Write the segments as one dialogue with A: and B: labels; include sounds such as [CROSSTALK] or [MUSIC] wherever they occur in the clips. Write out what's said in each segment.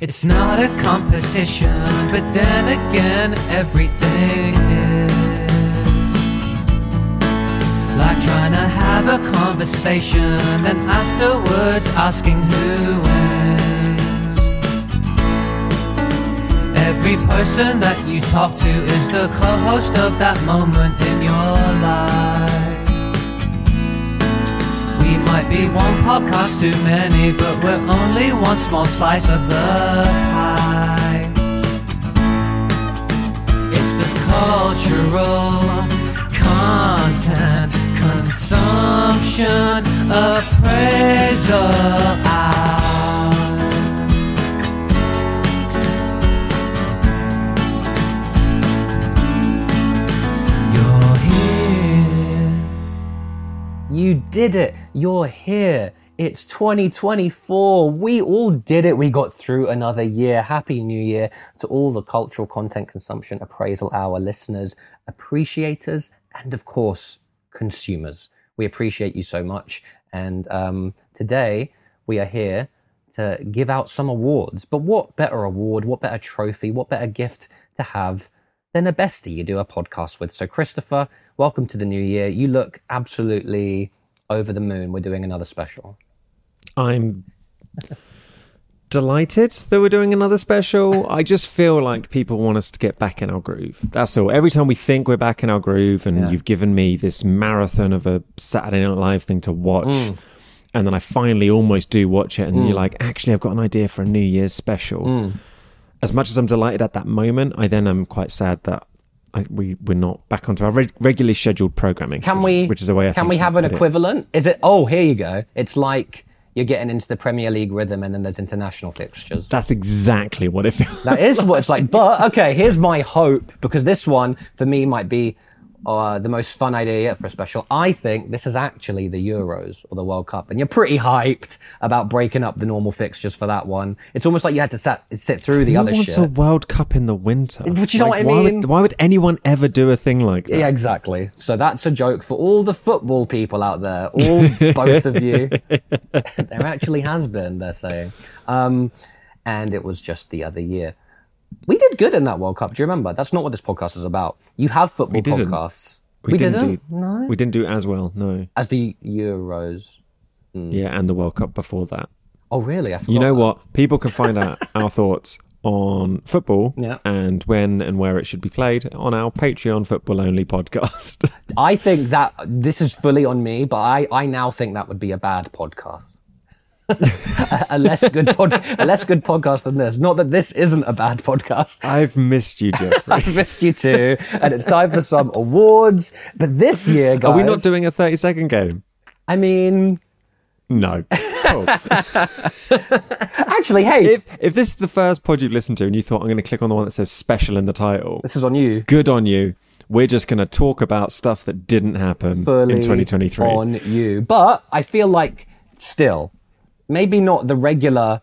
A: It's not a competition, but then again, everything is. Like trying to have a conversation, then afterwards asking who wins. Every person that you talk to is the co host of that moment in your life. Might be one podcast too many, but we're only one small slice of the pie. It's the cultural content consumption appraisal. You're here.
B: You did it. You're here. It's 2024. We all did it. We got through another year. Happy New Year to all the cultural content consumption appraisal hour listeners, appreciators, and of course, consumers. We appreciate you so much. And um, today we are here to give out some awards. But what better award, what better trophy, what better gift to have than a bestie you do a podcast with? So, Christopher, welcome to the new year. You look absolutely over the moon. We're doing another special.
C: I'm delighted that we're doing another special. I just feel like people want us to get back in our groove. That's all. Every time we think we're back in our groove, and
B: Yeah.
C: you've given me this marathon of a Saturday Night Live thing to watch.
B: Mm.
C: And then I finally almost do watch it, and then you're like, actually, I've got an idea for a New Year's special.
B: Mm.
C: As much as I'm delighted at that moment, I then am quite sad that I, we we're not back onto our reg- regularly scheduled programming.
B: Can
C: which,
B: we?
C: Which is a way. I
B: can we have an equivalent? Is it? Oh, here you go. It's like you're getting into the Premier League rhythm, and then there's international fixtures.
C: That's exactly what it feels.
B: That is what it's like. But okay, here's my hope because this one for me might be uh, the most fun idea yet for a special. I think this is actually the Euros or the World Cup, and you're pretty hyped about breaking up the normal fixtures for that one. It's almost like you had to sat, sit through the
C: Who
B: other
C: wants
B: shit.
C: a World Cup in the winter?
B: But you know what I
C: why
B: mean?
C: Would, why would anyone ever do a thing like that?
B: Yeah, exactly. So that's a joke for all the football people out there, all [LAUGHS] both of you. [LAUGHS] there actually has been, they're saying. Um, and it was just the other year. We did good in that World Cup. Do you remember? That's not what this podcast is about. You have football
C: didn't.
B: podcasts.
C: we,
B: We
C: didn't.
B: didn't?
C: do,
B: No.
C: we didn't do as well. No,
B: As the Euros. Hmm.
C: yeah, and the World Cup before that.
B: Oh, really? I forgot.
C: You know
B: that.
C: what? People can find out [LAUGHS] our thoughts on football
B: Yeah.
C: and when and where it should be played on our Patreon football only podcast.
B: I think that this is fully on me, but I, I now think that would be a bad podcast. A, a less good pod, a less good podcast than this. Not that this isn't a bad podcast.
C: I've missed you, Jeffrey. [LAUGHS]
B: I've missed you too, and it's time for some awards. But this year, guys,
C: Are we not doing a thirty second game?
B: I mean,
C: No. Cool. [LAUGHS]
B: actually, hey,
C: if if this is the first pod you've listened to and you thought I'm going to click on the one that says special in the title,
B: this is on you.
C: good on you. We're just going to talk about stuff that didn't happen
B: Fully
C: in 2023.
B: on you. But I feel like still, maybe not the regular.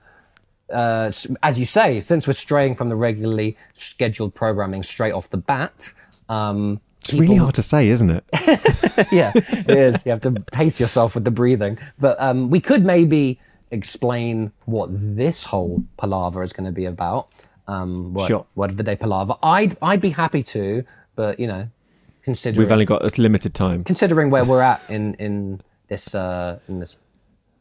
B: Uh, as you say, since we're straying from the regularly scheduled programming straight off the bat, um,
C: It's really hard to say, isn't it? [LAUGHS]
B: yeah, it is. You have to pace yourself with the breathing. But um, we could maybe explain what this whole palaver is going to be about. Um, what,
C: Sure.
B: Word of the day palaver. I'd I'd be happy to, but you know, considering
C: We've only got a limited time.
B: considering where we're at in in this uh, in this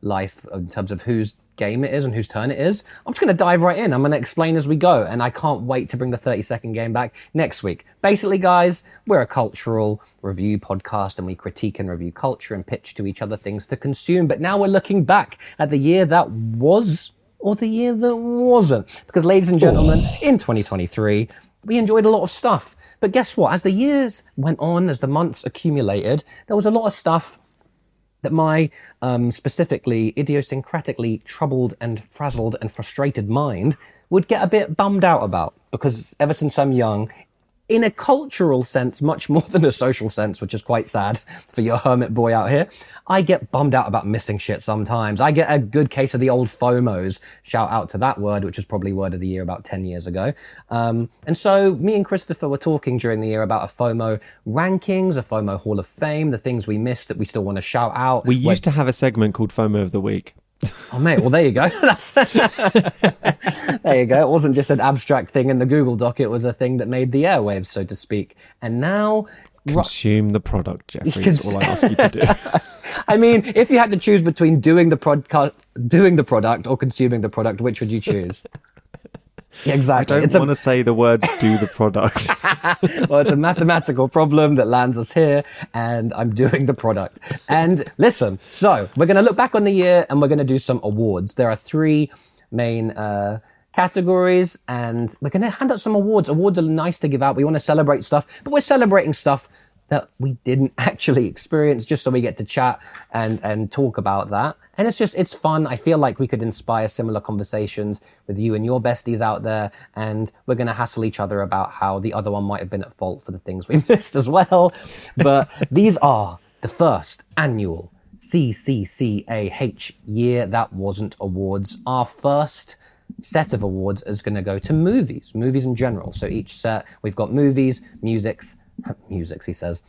B: life in terms of whose game it is and whose turn it is. I'm just going to dive right in. I'm going to explain as we go, and I can't wait to bring the 30 second game back next week. Basically, guys, we're a cultural review podcast, and we critique and review culture and pitch to each other things to consume. But now we're looking back at the year that was. Or the year that wasn't. Because, ladies and gentlemen, oh. in 2023, we enjoyed a lot of stuff. But guess what? As the years went on, as the months accumulated, there was a lot of stuff that my um, specifically idiosyncratically troubled and frazzled and frustrated mind would get a bit bummed out about because ever since I'm young, in a cultural sense, much [LAUGHS] more than a social sense, which is quite sad for your hermit boy out here, I get bummed out about missing shit sometimes. I get a good case of the old FOMOs. Shout out to that word, which was probably word of the year about 10 years ago. Um, and so me and Christopher were talking during the year about a FOMO rankings, a FOMO Hall of Fame, the things we missed that we still want to shout out.
C: We used to have a segment called FOMO of the Week.
B: Oh mate, well there you go. [LAUGHS] That's there you go. It wasn't just an abstract thing in the Google Doc; it was a thing that made the airwaves, so to speak. And now,
C: Consume the product, Jeffrey.
B: Cons-
C: That's all I ask you to do. [LAUGHS]
B: I mean, if you had to choose between doing the product, doing the product, or consuming the product, which would you choose? Yeah,
C: I don't want to say the words "do the product." [LAUGHS]
B: well, it's a mathematical problem that lands us here, and I'm doing the product. And listen, so we're going to look back on the year and we're going to do some awards. There are three main uh, categories, and we're going to hand out some awards. Awards are nice to give out. We want to celebrate stuff, but we're celebrating stuff that we didn't [LAUGHS] actually experience just so we get to chat and and talk about that. And it's just it's fun. I feel like we could inspire similar conversations with you and your besties out there and we're going to hassle each other about how the other one might have been at fault for the things we [LAUGHS] missed as well. But these are the first annual cccah year that wasn't awards. Our first set of awards is going to go to movies movies in general. So each set we've got movies musics musics, he says.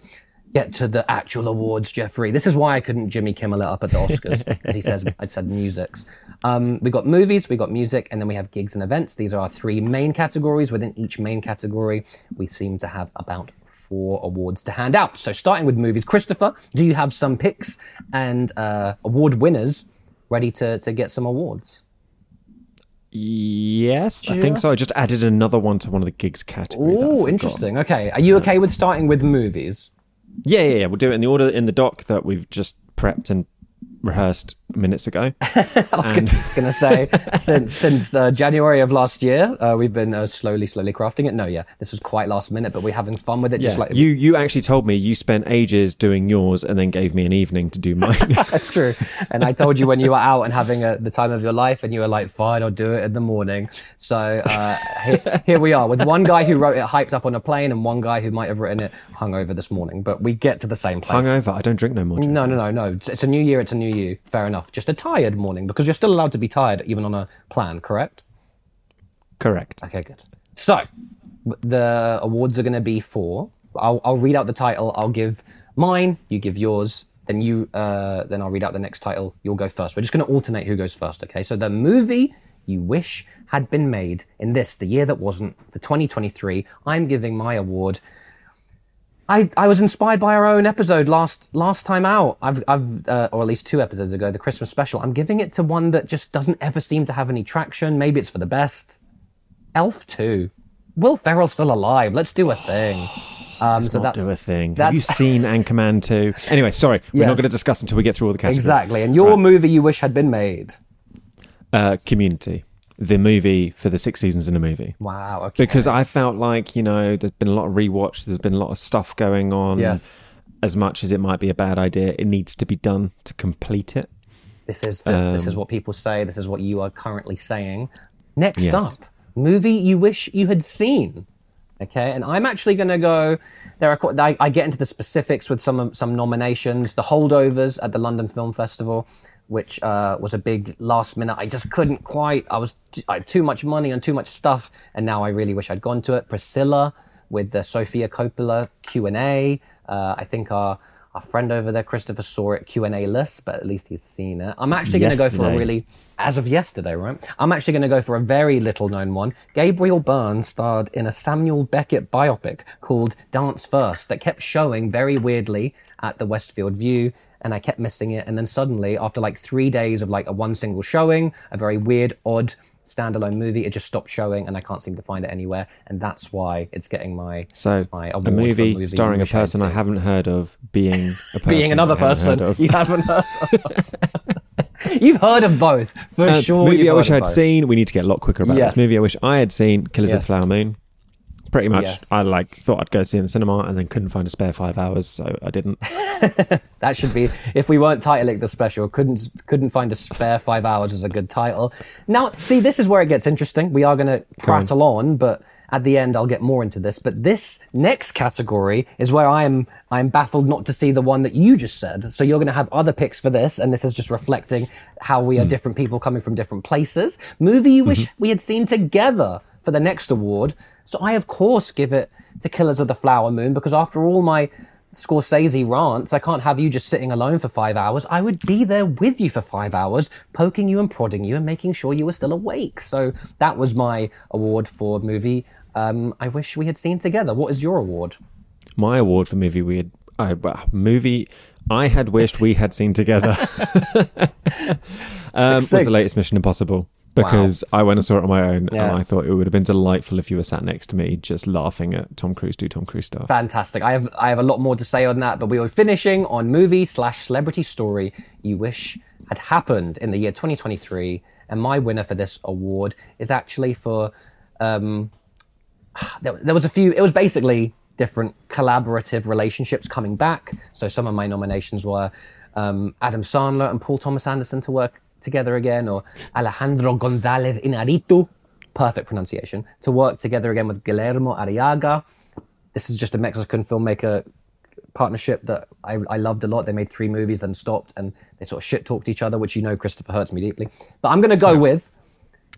B: Get to the actual awards, Jeffrey. This is why I couldn't Jimmy Kimmel it up at the Oscars, as he says. I said musics. Um, we got movies, we got music, and then we have gigs and events. These are our three main categories. Within each main category, we seem to have about four awards to hand out. So, starting with movies, Christopher, do you have some picks and uh, award winners ready to to get some awards?
C: Yes, I think so. I just added another one to one of the gigs category.
B: Oh, interesting. Okay, are you okay with starting with movies?
C: Yeah, yeah, yeah. We'll do it in the order in the doc that we've just prepped and rehearsed minutes ago. [LAUGHS]
B: I was going to say [LAUGHS] since since uh, January of last year, uh, we've been uh, slowly, slowly crafting it. No, yeah, this was quite last minute, but we're having fun with it. Just like
C: you, you actually told me you spent ages doing yours and then gave me an evening to do mine. [LAUGHS]
B: that's true. And I told you when you were out and having a, the time of your life, and you were like, "Fine, I'll do it in the morning." So uh, here, here we are with one guy who wrote it hyped up on a plane, and one guy who might have written it hungover this morning. But we get to the same place.
C: Hungover. I don't drink no more.
B: No, no, no, no. It's, it's a new year. It's a new you. Fair enough. Just a tired morning because you're still allowed to be tired even on a plan. Correct.
C: Correct.
B: Okay, good. So, the awards are going to be for. I'll, I'll read out the title. I'll give mine. You give yours. Then you. Uh, then I'll read out the next title. You'll go first. We're just going to alternate who goes first. Okay. So the movie you wish had been made in this, the year that wasn't, for 2023. I'm giving my award. I, I was inspired by our own episode last last time out. I've I've uh, or at least two episodes ago, the Christmas special. I'm giving it to one that just doesn't ever seem to have any traction. Maybe it's for the best. Elf two. Will Ferrell's still alive. Let's do a thing. [SIGHS] Um, so
C: Not
B: that's
C: do a thing. Have you [LAUGHS] seen Anchorman 2? Anyway, sorry. We're not going to discuss until we get through all the categories.
B: exactly. And your movie you wish had been made.
C: Uh, Community. The movie for the six seasons in a movie.
B: Wow. Okay.
C: Because I felt like, you know, there's been a lot of rewatch, there's been a lot of stuff going on.
B: Yes.
C: As much as it might be a bad idea, it needs to be done to complete it.
B: This is the, this is
C: Um,
B: what people say. This is what you are currently saying. Next
C: Yes.
B: up, movie you wish you had seen. Okay, and I'm actually going to go. There are quite- I, I get into the specifics with some some nominations. The holdovers at the London Film Festival, which uh, was a big last minute. I just couldn't quite. I was t- I had too much money and too much stuff, and now I really wish I'd gone to it. Priscilla with the Sofia Coppola Q and A. Uh, I think our our friend over there, Christopher, saw it Q and A list, but at least he's seen it. I'm actually going to go for a really, as of yesterday, right? I'm actually going to go for a very little known one. Gabriel Byrne starred in a Samuel Beckett biopic called Dance First that kept showing very weirdly at the Westfield Vue. And I kept missing it. And then suddenly, after like three days of like a one single showing, a very weird, odd standalone movie, it just stopped showing and I can't seem to find it anywhere. And that's why it's getting my,
C: So,
B: my
C: a movie,
B: movie
C: starring a person I haven't heard of being a [LAUGHS] person
B: being another person
C: heard of.
B: you haven't heard of. [LAUGHS] You've heard of both, for
C: Uh,
B: sure.
C: movie I wish I
B: of
C: had
B: both.
C: seen. We need to get a lot quicker about
B: Yes.
C: this movie. I wish I had seen Killers of
B: Yes.
C: the Flower Moon. Pretty much,
B: Yes.
C: I like thought I'd go see in the cinema and then couldn't find a spare five hours, so I didn't. [LAUGHS]
B: That should be if we weren't titling the special, couldn't couldn't find a spare five hours as a good title. Now, see, this is where it gets interesting. We are going to prattle on, but at the end, I'll get more into this. But this next category is where I am I'm baffled not to see the one that you just said. So you're going to have other picks for this, and this is just reflecting how we are hmm. different people coming from different places. Movie you mm-hmm. wish we had seen together for the next award. So I of course give it to Killers of the Flower Moon because after all my Scorsese rants. I can't have you just sitting alone for five hours. I would be there with you for five hours, poking you and prodding you and making sure you were still awake. So that was my award for movie. Um, I wish we had seen together. What is your award?
C: My award for movie we had, I, well, movie I had wished we had seen together [LAUGHS] [LAUGHS] um, was the latest Mission Impossible because I went and saw it on my own
B: Yeah.
C: and I thought it would have been delightful if you were sat next to me just laughing at Tom Cruise do Tom Cruise stuff.
B: Fantastic. I have I have a lot more to say on that, but we were finishing on movie slash celebrity story you wish had happened in the year 2023, and my winner for this award is actually for um, there, there was a few. It was basically different collaborative relationships coming back. So some of my nominations were um, Adam Sandler and Paul Thomas Anderson to work together again, or Alejandro González Inarritu, perfect pronunciation, to work together again with Guillermo Arriaga. This is just a Mexican filmmaker partnership that I, I loved a lot. They made three movies, then stopped, and they sort of shit talked each other, which you know, Christopher hurts me deeply. But I'm going to go with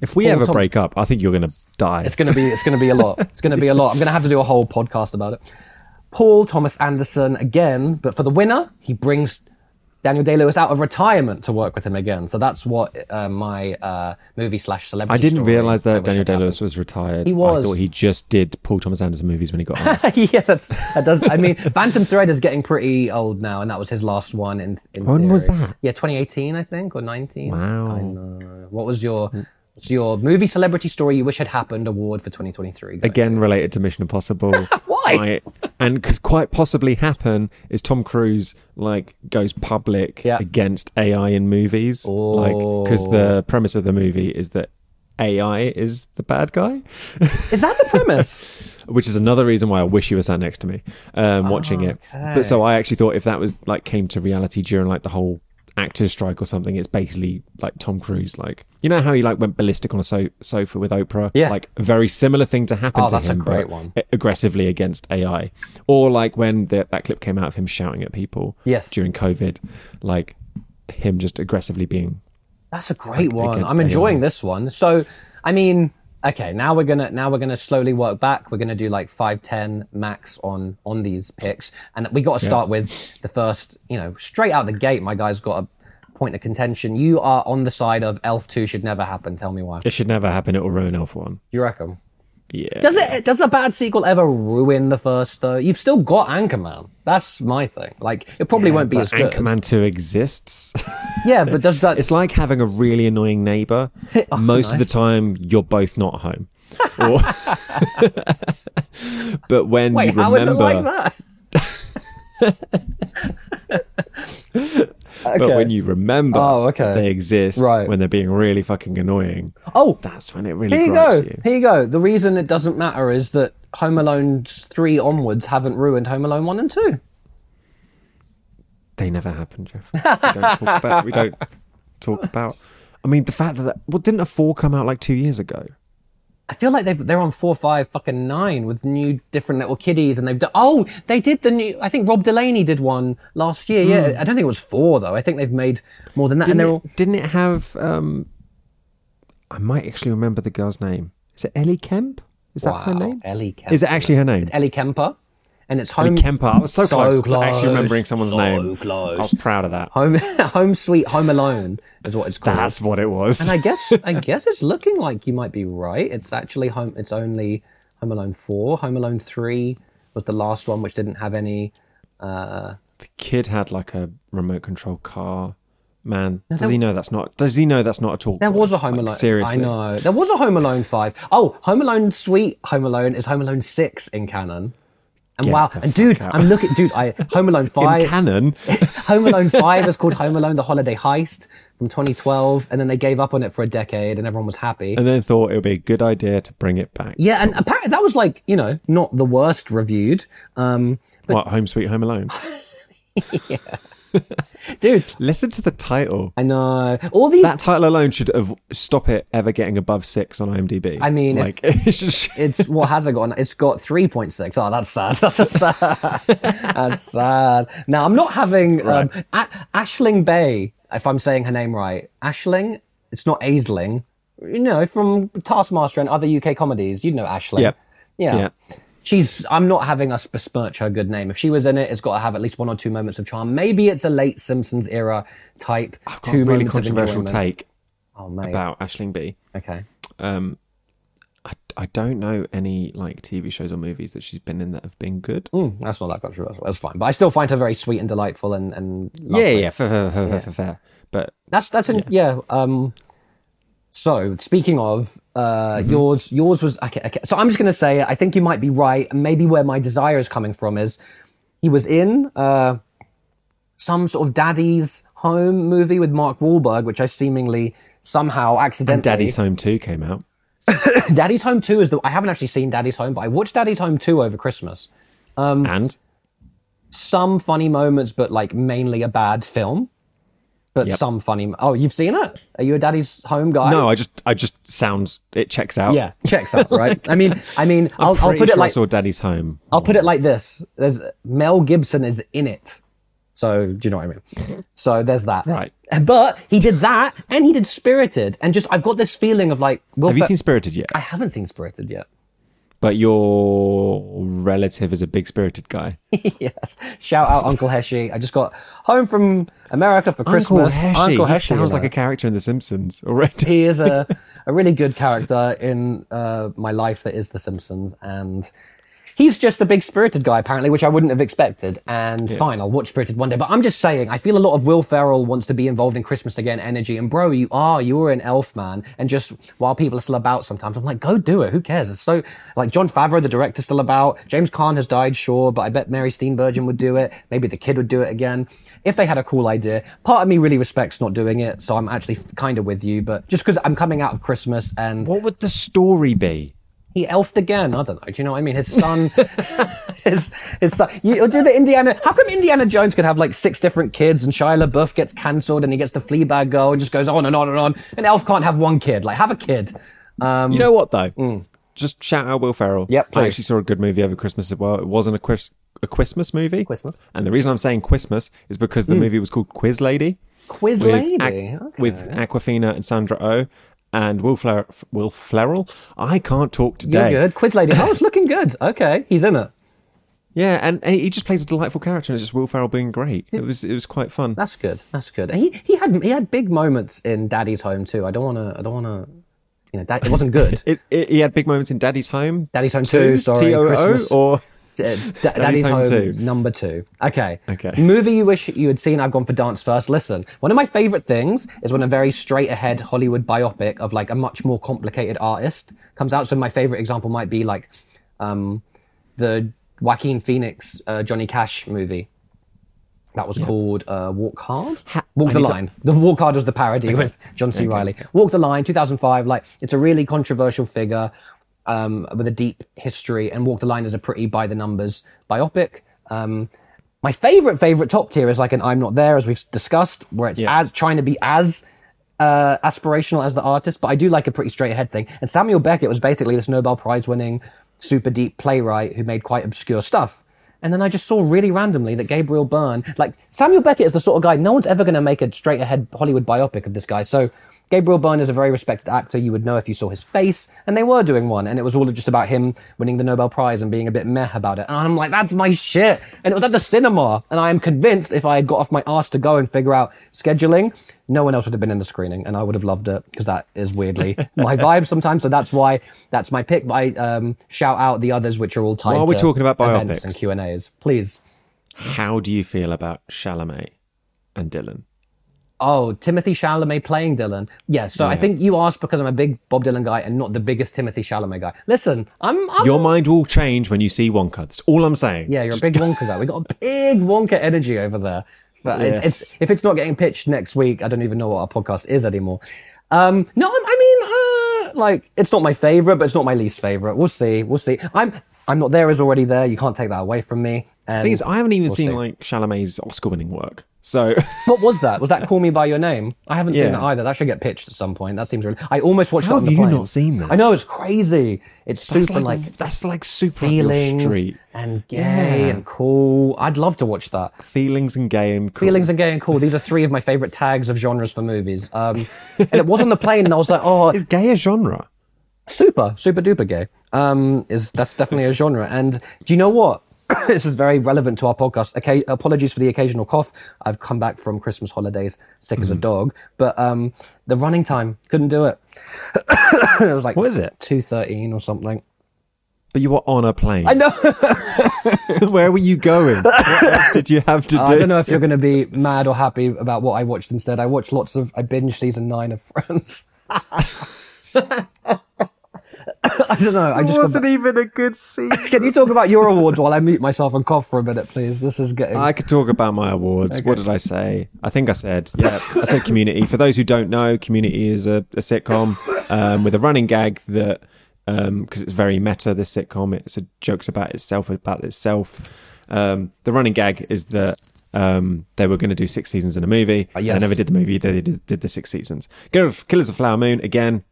C: If we ever
B: Tom-
C: break up, I think you're going to die.
B: it's gonna be it's gonna be a lot. It's gonna be a lot. I'm gonna have to do a whole podcast about it. Paul Thomas Anderson again, but for the winner, he brings Daniel Day Lewis out of retirement to work with him again. So that's what uh, my uh, movie slash celebrity.
C: I
B: didn't
C: realize that Daniel Day Lewis was retired.
B: He was.
C: I thought he just did Paul Thomas Anderson movies when he got [LAUGHS] on.
B: yeah, that's that does. I mean, Phantom Thread is getting pretty old now, and that was his last one. In, in
C: When was that?
B: Yeah, 2018, I think, or 19.
C: Wow.
B: I know. What was your what's your movie celebrity story you wish had happened award for 2023? Go.
C: Again, related to Mission Impossible. [LAUGHS]
B: Why?
C: I- and could quite possibly happen is Tom Cruise like goes public
B: Yeah.
C: against AI in movies. Like because the premise of the movie is that AI is the bad guy,
B: Is that the premise? [LAUGHS]
C: which is another reason why I wish you were sat next to me um, watching it. But so I actually thought if that was like came to reality during like the whole actors strike or something, it's basically like Tom Cruise. Like you know how he like went ballistic on a so- sofa with Oprah.
B: Yeah.
C: like a very similar thing to happen
B: Oh,
C: to
B: that's a
C: him.
B: great one.
C: Aggressively against AI, or like when the, that clip came out of him shouting at people.
B: Yes.
C: during COVID, like him just aggressively being.
B: That's a great
C: Like,
B: one. I'm enjoying
C: AI.
B: this one. So, I mean, okay, now we're gonna now we're gonna slowly work back. We're gonna do like five, ten max on on these picks, and we got to start with the first. You know, straight out the gate, my guy's got a point of contention. You are on the side of Elf Two should never happen. Tell me why.
C: It should never happen. It will ruin Elf One.
B: You reckon?
C: Yeah.
B: Does it? Does a bad sequel ever ruin the first? Though you've still got Anchorman. That's my thing. Like it probably won't be as good.
C: Anchorman Two exists. [LAUGHS]
B: Yeah, but does that?
C: It's like having a really annoying neighbor. [LAUGHS] Oh, Most of the time, you're both not home. Or- [LAUGHS] but when
B: Wait,
C: you
B: how is
C: remember,
B: it like that?
C: But when you remember,
B: Oh, okay.
C: they exist.
B: Right.
C: When they're being really fucking annoying,
B: Oh,
C: that's when it really
B: Here you go.
C: you.
B: Here you go. The reason it doesn't matter is that Home Alone 3 onwards haven't ruined Home Alone 1 and 2.
C: They never happened, Jeff. We don't talk about. We don't talk about. I mean, the fact that, that well, didn't a four come out like two years ago?
B: I feel like they've, they're on 4, 5, fucking 9 with new different little kiddies and they've done. Oh, they did the new. I think Rob Delaney did one last year. Yeah. I don't think it was 4, though. I think they've made more than that.
C: Hmm. Didn't,
B: and they're all.
C: it, didn't it have? um I might actually remember the girl's name. Is it Ellie Kemp? Is that her name?
B: Ellie Kemper.
C: Is it actually her name?
B: It's Ellie Kemper. And it's Home.
C: Kemper. I was so,
B: So
C: close, to actually remembering someone's
B: So
C: name.
B: close.
C: I was proud of that.
B: Home, [LAUGHS] Home Sweet Home Alone is what it's called.
C: That's what it was.
B: And I guess [LAUGHS] I guess it's looking like you might be right. It's actually home. It's only Home Alone four. Home Alone three was the last one, which didn't have any. Uh,
C: the kid had like a remote control car. Man, does
B: there-
C: he know that's not? Does he know that's not at all?
B: there was a Home
C: Like,
B: Alone.
C: Seriously,
B: I know there was a Home Alone five. Oh, Home Alone Sweet Home Alone is Home Alone six in canon. And
C: Get
B: wow, and dude,
C: out.
B: I'm looking, dude. I Home Alone [LAUGHS]
C: In
B: five.
C: canon, [LAUGHS]
B: Home Alone [LAUGHS] 5 is called Home Alone The Holiday Heist from 2012, and then they gave up on it for a decade, and everyone was happy.
C: and then thought it would be a good idea to bring it back.
B: yeah, and apparently that was like, you know, not the worst reviewed. Um,
C: What? Home Sweet Home Alone. [LAUGHS]
B: dude,
C: Listen to the title.
B: I know. All these.
C: That title alone should have stop it ever getting above six on IMDb.
B: I mean, if-
C: like [LAUGHS] it's just [LAUGHS]
B: it's what has it got? It's got 3.6. Oh, that's sad. That's a sad. that's sad. Now, I'm not having um, A- Ashling Bea, if I'm saying her name right. Ashling? It's not Aisling. You know, from Taskmaster and other UK comedies. You know Ashling.
C: Yep.
B: Yeah.
C: Yeah.
B: She's. I'm not having us besmirch her good name. If she was in it, it's got to have at least one or two moments of charm. Maybe it's a late Simpsons era type.
C: I've got
B: two
C: a really
B: moments of
C: controversial
B: enjoyment.
C: take
B: Oh mate.
C: about Ashling B.
B: Okay.
C: Um, I, I don't know any like TV shows or movies that she's been in that have been good.
B: Mm, that's not that controversial. That's fine. But I still find her very sweet and delightful and and
C: Yeah,
B: lovely.
C: yeah, fair, fair, fair, fair, fair, fair. But
B: That's that's in, yeah. Um, so speaking of uh, yours, yours was okay, okay. So I'm just gonna say I think you might be right, maybe where my desire is coming from is he was in uh, some sort of Daddy's Home movie with Mark Wahlberg, which I seemingly somehow accidentally.
C: and Daddy's Home 2 came out. [LAUGHS]
B: Daddy's Home Two is the. I haven't actually seen Daddy's Home, but I watched Daddy's Home Two over Christmas. Um,
C: and
B: Some funny moments, but like mainly a bad film. But
C: Yep.
B: some funny. Oh, you've seen it? Are you a Daddy's Home guy?
C: no, I just I just sounds it checks out.
B: Yeah, checks out, right? [LAUGHS] I mean, I mean, I'll, I'll put it like
C: I saw Daddy's Home.
B: I'll put it like this: There's Mel Gibson is in it, so do you know what I mean? [LAUGHS] So there's that,
C: Right.
B: But he did that, and he did Spirited, and just I've got this feeling of like, Will
C: Have you seen Spirited yet?
B: I haven't seen Spirited yet.
C: But your relative is a big Spirited guy. [LAUGHS]
B: yes. Shout out Uncle Heshi. I just got home from America for Christmas.
C: Uncle Heshi. he
B: you
C: sounds like
B: know.
C: a character in The Simpsons already.
B: he is a, [LAUGHS] a really good character in uh, my life that is The Simpsons, and he's just a big spirited guy apparently, which I wouldn't have expected. And fine, I'll watch Spirited one day. But I'm just saying, I feel a lot of Will Ferrell wants to be involved in Christmas again energy, and bro, you are, you were an elf man, and just while people are still about, sometimes I'm like, go do it. Who cares? It's so like Jon Favreau, the director's still about. James Caan has died, sure, but I bet Mary Steenburgen would do it. Maybe the kid would do it again. If they had a cool idea, part of me really respects not doing it, so I'm actually kind of with you. But just because I'm coming out of Christmas and
C: What would the story be?
B: He elfed again. I don't know. Do you know what I mean? His son, [LAUGHS] his his son. You do the Indiana. How come Indiana Jones could have like six different kids and Shia LaBeouf gets cancelled and he gets the Fleabag girl and just goes on and on and on. And Elf can't have one kid. Like have a kid. Um,
C: You know what though? Just shout out Will Ferrell.
B: Yep,
C: I actually saw a good movie over Christmas as well. It wasn't a Chris, a Christmas movie.
B: Christmas.
C: And the reason I'm saying Christmas is because the movie was called Quiz Lady.
B: Quiz
C: with,
B: lady. Okay.
C: with Awkwafina and Sandra Oh and Will, Fler- Will Ferrell. I can't talk today.
B: You're good. Quiz lady. Oh, it's [LAUGHS] looking good. Okay, he's in it.
C: Yeah, and, and he just plays a delightful character, and it's just Will Ferrell being great. It was it was quite fun.
B: That's good. That's good. He he had he had big moments in Daddy's Home too. I don't want to. I don't want to. You know, it wasn't good. [LAUGHS]
C: It, it, he had big moments in Daddy's Home.
B: Daddy's Home Two. Sorry,
C: T-O-O,
B: Christmas.
C: or
B: Uh, Da- Daddy's,
C: Home
B: Home,
C: two.
B: number two. Okay.
C: Okay.
B: Movie you wish you had seen. I've gone for Dance First. Listen, one of my favorite things is when a very straight ahead Hollywood biopic of like a much more complicated artist comes out. So my favorite example might be like um, the Joaquin Phoenix uh, Johnny Cash movie. That was called uh, Walk Hard. Walk
C: I
B: the
C: need to-
B: Line. The Walk Hard was the parody with John C. Reilly. Walk the Line, 2005. Like it's a really controversial figure um, with a deep history, and Walk the Line is a pretty by the numbers biopic. Um, my favorite, favorite top tier is like an I'm Not There, as we've discussed, where it's
C: Yeah.
B: as trying to be as uh, aspirational as the artist, but I do like a pretty straight ahead thing. And Samuel Beckett was basically this Nobel Prize winning, super deep playwright who made quite obscure stuff. And then I just saw really randomly that Gabriel Byrne, like Samuel Beckett is the sort of guy, no one's ever going to make a straight ahead Hollywood biopic of this guy. So Gabriel Byrne is a very respected actor. You would know if you saw his face. And they were doing one. And it was all just about him winning the Nobel Prize and being a bit meh about it. And I'm like, that's my shit. And it was at the cinema. And I am convinced if I had got off my ass to go and figure out scheduling, no one else would have been in the screening. And I would have loved it because that is weirdly [LAUGHS] my vibe sometimes. So that's why that's my pick. But I um, shout out the others, which are all tied
C: While we're
B: to
C: talking about biopics.
B: and Q&As. Please.
C: how do you feel about Chalamet and Dylan?
B: Oh, Timothée Chalamet playing Dylan. Yeah, so I think you asked because I'm a big Bob Dylan guy and not the biggest Timothée Chalamet guy. Listen, I'm, I'm
C: Your mind will change when you see Wonka. That's all I'm saying.
B: yeah, you're a big Wonka guy. We got a big Wonka energy over there. But
C: Yes.
B: it's if it's not getting pitched next week, I don't even know what our podcast is anymore. Um, no, I'm- I mean, uh, like it's not my favorite, but it's not my least favorite. We'll see. We'll see. I'm I'm not there is already there. You can't take that away from me. And
C: thing is, I haven't even
B: we'll
C: seen
B: see.
C: like Chalamet's Oscar-winning work. So [LAUGHS]
B: What was that? Was that Call Me by Your Name? I haven't seen that either. That should get pitched at some point. That seems really. I almost watched
C: How
B: it on
C: have
B: the
C: you
B: plane.
C: not seen that?
B: I know it's crazy. It's
C: that's
B: super
C: like,
B: like,
C: that's like super
B: feelings and gay
C: Yeah.
B: and cool. I'd love to watch that.
C: Feelings and gay and cool.
B: Feelings and gay and cool. These are three of my favorite tags of genres for movies. Um, and it was on the plane, and I was like, oh, [LAUGHS]
C: Is gay a genre?
B: super, super duper gay. Um, is that's definitely a genre. And do you know what? [COUGHS] this is very relevant to our podcast. Okay, apologies for the occasional cough. I've come back from Christmas holidays sick as a dog, but um, the running time couldn't do it. [COUGHS] it was like
C: What is it?
B: Two thirteen or something.
C: But you were on a plane.
B: I know. [LAUGHS] [LAUGHS]
C: Where were you going? What else did you have to do?
B: I don't know if you're going to be mad or happy about what I watched instead. I watched lots of. I binged season nine of Friends. [LAUGHS] [COUGHS] I don't know. I
C: It
B: just got
C: wasn't even a good [COUGHS] scene.
B: Can you talk about your awards while I mute myself and cough for a minute, please? This is getting.
C: I could talk about my awards. What did I say? I think I said, yeah, I said Community. For those who don't know, Community is a, a sitcom um, with a running gag that, because it's very meta, this sitcom, it's a jokes about itself, about itself. Um, the running gag is that um, they were going to do six seasons in a movie.
B: Uh, yes.
C: They never did the movie, they did, did the six seasons. Killers Killers of Flower Moon, again,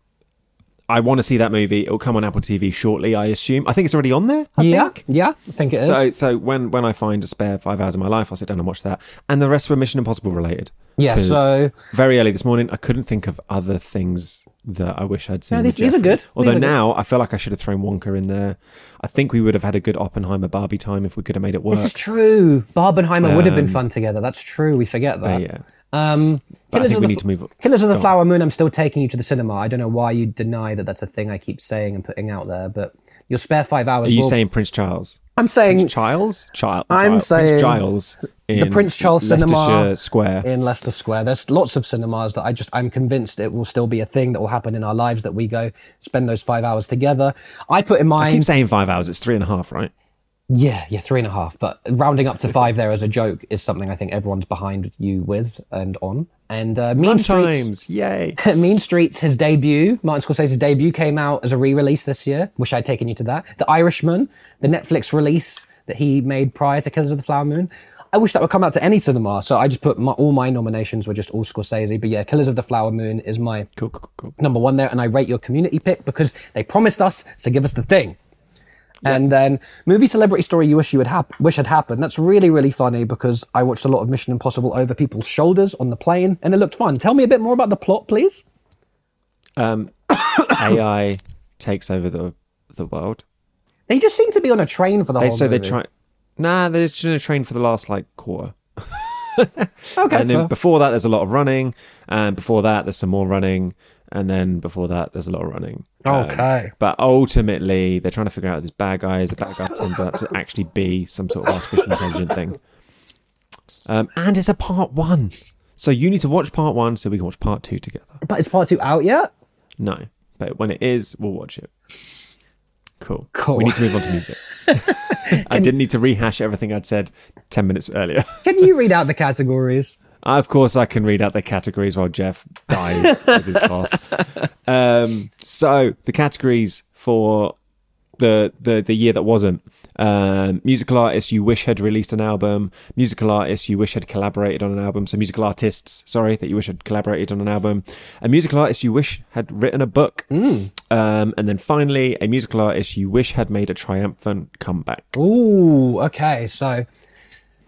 C: I want to see that movie. It'll come on Apple TV shortly, I assume. I think it's already on there. I
B: yeah,
C: think.
B: yeah, I think it is.
C: So, so when when I find a spare five hours of my life, I'll sit down and watch that. And the rest were Mission Impossible related.
B: Yeah. so-
C: very early this morning, I couldn't think of other things that I wish I'd seen.
B: No, these- these are good.
C: Although
B: are good.
C: now I feel like I should have thrown Wonka in there. I think we would have had a good Oppenheimer Barbie time if we could have made it work.
B: this is true. Barbenheimer would have been
C: Um,
B: fun together. That's true. We forget that.
C: Yeah.
B: Um,
C: But I
B: Killers
C: think
B: of
C: we
B: the
C: need to move.
B: Killers of the. Flower Moon. I'm still taking you to the cinema. I don't know why you deny that that's a thing I keep saying and putting out there, but your spare five hours.
C: Are you
B: will-
C: saying Prince Charles?
B: I'm saying Prince
C: Charles? Child.
B: I'm
C: Child-
B: saying
C: Prince Giles in
B: the Prince Charles Cinema
C: Square.
B: in Leicester Square. There's lots of cinemas that I just I'm convinced it will still be a thing that will happen in our lives that we go spend those five hours together. I put in
C: I
B: mind
C: keep saying five hours. It's three and a half, right?
B: Yeah, yeah, three and a half. But rounding up to five there as a joke is something I think everyone's behind you with and on. And uh, Mean Streets,
C: Times, yay! [LAUGHS]
B: Mean Streets, his debut, Martin Scorsese's debut came out as a re-release this year. Wish I'd taken you to that. The Irishman, the Netflix release that he made prior to Killers of the Flower Moon. I wish that would come out to any cinema. So I just put my, all my nominations were just all Scorsese. But yeah, Killers of the Flower Moon is my
C: Cool, cool, cool.
B: number one there, and I rate your community pick because they promised us to give us the thing. And then movie celebrity story you wish you would hap- wish had happened. That's really really funny because I watched a lot of Mission Impossible over people's shoulders on the plane, and it looked fun. Tell me a bit more about the plot, please.
C: Um, [COUGHS] AI takes over the the world.
B: They just seem to be on a train for the
C: They,
B: whole
C: so they
B: movie.
C: try. Nah, they're just in a train for the last like quarter. [LAUGHS]
B: Okay,
C: and
B: fair.
C: then before that, there's a lot of running, and before that, there's some more running, and then before that, there's a lot of running. Um,
B: Okay.
C: but ultimately, they're trying to figure out this bad guy is. The bad guy turns out to actually be some sort of artificial intelligent thing. Um, and it's a part one, so you need to watch part one so we can watch part two together.
B: but is part two out yet?
C: No, but when it is, we'll watch it. Cool.
B: Cool.
C: We need to move on to music. [LAUGHS] I didn't need to rehash everything I'd said 10 minutes earlier.
B: Can you read out the categories?
C: Of course, I can read out the categories while Jeff dies with his [LAUGHS] cough. Um, so, the categories for the, the, the year that wasn't um, musical artists you wish had released an album, musical artists you wish had collaborated on an album. So, musical artists, sorry, that you wish had collaborated on an album, a musical artist you wish had written a book, um, and then finally, a musical artist you wish had made a triumphant comeback.
B: Ooh, okay. So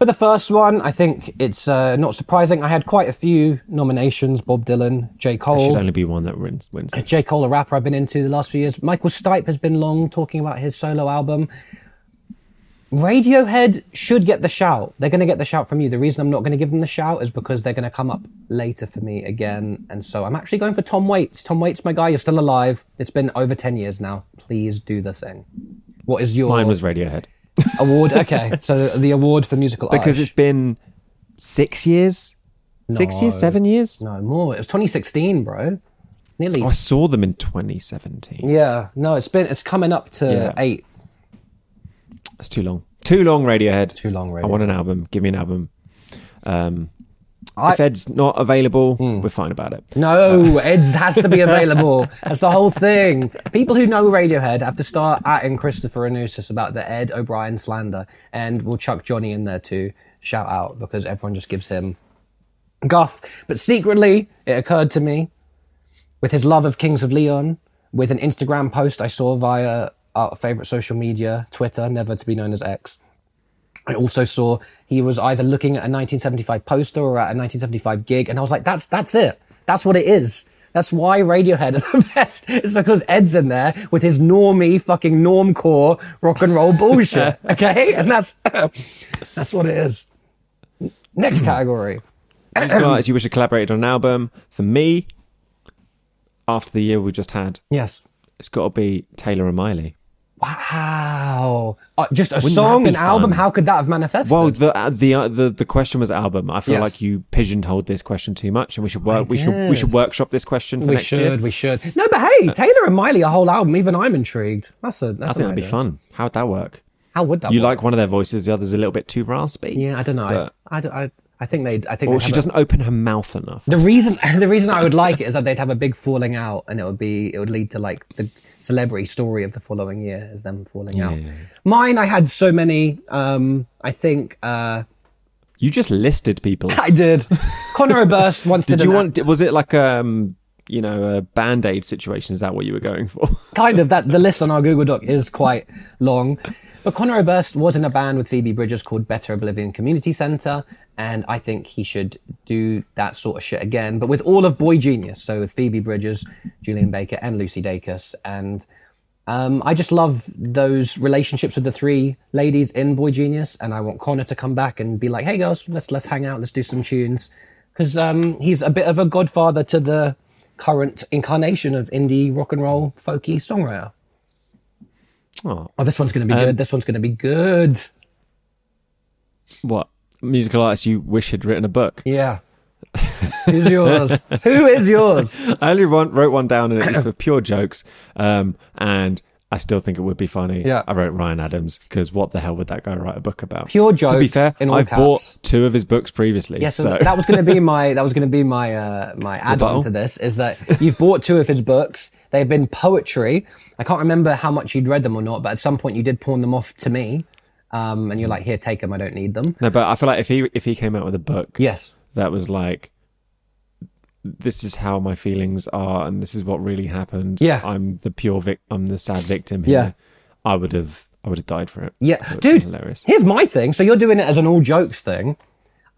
B: for the first one, I think it's uh, not surprising. I had quite a few nominations: Bob Dylan, J. Cole.
C: There should only be one that wins. wins.
B: J. Cole, a rapper I've been into the last few years. Michael Stipe has been long talking about his solo album. Radiohead should get the shout. They're going to get the shout from you. The reason I'm not going to give them the shout is because they're going to come up later for me again. And so I'm actually going for Tom Waits. Tom Waits, my guy, you're still alive. It's been over 10 years now. Please do the thing. What is your
C: Mine was Radiohead.
B: Award? Okay, so the award for musical
C: because
B: artist.
C: it's been six years, six years, seven years.
B: no more. It was 2016, bro. Nearly.
C: Oh, I saw them in 2017.
B: yeah. No, it's been. It's coming up to
C: Yeah.
B: eight.
C: That's too long. Too long, Radiohead.
B: Too long, Radiohead.
C: I want an album. Give me an album. Um,
B: I-
C: if Ed's not available,
B: Hmm.
C: we're fine about it.
B: No, Ed's has to be [LAUGHS] available. That's the whole thing. People who know Radiohead have to start atting Christopher Anusis about the Ed O'Brien slander, and we'll chuck Johnny in there too. Shout out because everyone just gives him guff. But secretly, it occurred to me with his love of Kings of Leon, with an Instagram post I saw via our favorite social media, Twitter, never to be known as X. I also saw he was either looking at a 1975 poster or at a 1975 gig, and I was like, "That's that's it. That's what it is." That's why Radiohead are [LAUGHS] the best. It's because Ed's in there with his normie fucking normcore rock and roll bullshit. [LAUGHS] Okay, and that's [LAUGHS] that's what it is. Next hmm. category.
C: Musical artists [CLEARS THROAT] you wish had collaborated on an album. For me, after the year we just had,
B: Yes.
C: it's got to be Taylor and Miley.
B: Wow. Uh, just a
C: Wouldn't
B: song, an album. How could that have manifested?
C: Well, the uh, the uh, the the question was album. I feel
B: Yes.
C: like you pigeonholed this question too much, and we should work. We should we should workshop this question for
B: we
C: next
B: should.
C: year.
B: We should. No, but hey, Taylor and Miley, a whole album. Even I'm intrigued. That's a. That's
C: I think that'd be fun. How'd that work?
B: How would that? Work?
C: You
B: work?
C: like one of their voices, the other's a little bit too raspy.
B: Yeah, I don't know.
C: But-
B: I, I, don't- I, I think they. I think
C: Or she doesn't open her mouth enough.
B: The reason [LAUGHS] the reason I would like it is that they'd have a big falling out, and it would be it would lead to like the celebrity story of the following year is them falling out.
C: yeah.
B: Mine, I had so many. Um, I think uh,
C: You just listed people. [LAUGHS]
B: I did. Conor Oberst once did.
C: Did you
B: an-
C: want? Was it like um, you know, a band aid situation? Is that what you were going for? [LAUGHS]
B: kind of that the list on our Google Doc is quite long. But Conor Oberst was in a band with Phoebe Bridgers called Better Oblivion Community Center, and I think he should do that sort of shit again, but with all of Boy Genius. So with Phoebe Bridgers, Julien Baker, and Lucy Dacus, and um, I just love those relationships with the three ladies in Boy Genius, and I want Conor to come back and be like, "Hey girls, let's let's hang out, let's do some tunes," because um, he's a bit of a godfather to the current incarnation of indie rock and roll folky songwriter.
C: oh,
B: Oh, this one's going to be
C: Um,
B: good. This one's going to be good.
C: what musical artist you wish had written a book?
B: Yeah. Who's yours? [LAUGHS] Who is yours?
C: I only wrote, wrote one down, and it was [COUGHS] for pure jokes. Um, and I still think it would be funny.
B: Yeah.
C: I wrote Ryan Adams because what the hell would that guy write a book about?
B: Pure jokes.
C: To be fair,
B: in all
C: I've
B: caps.
C: bought two of his books previously.
B: Yes,
C: so
B: that was going to be [LAUGHS] my that was going to be my uh, my add-on to this is that you've bought two of his books. They've been poetry. I can't remember how much you'd read them or not, but at some point you did pawn them off to me, um, and you're like, "Here, take them. I don't need them."
C: no, but I feel like if he if he came out with a book,
B: Yes.
C: that was like this is how my feelings are and this is what really happened
B: Yeah.
C: i'm the pure vic i'm the sad victim here. Yeah. i would have i would have died for it
B: Yeah,
C: That would've been
B: dude.
C: hilarious
B: Here's my thing. So you're doing it as an all jokes thing.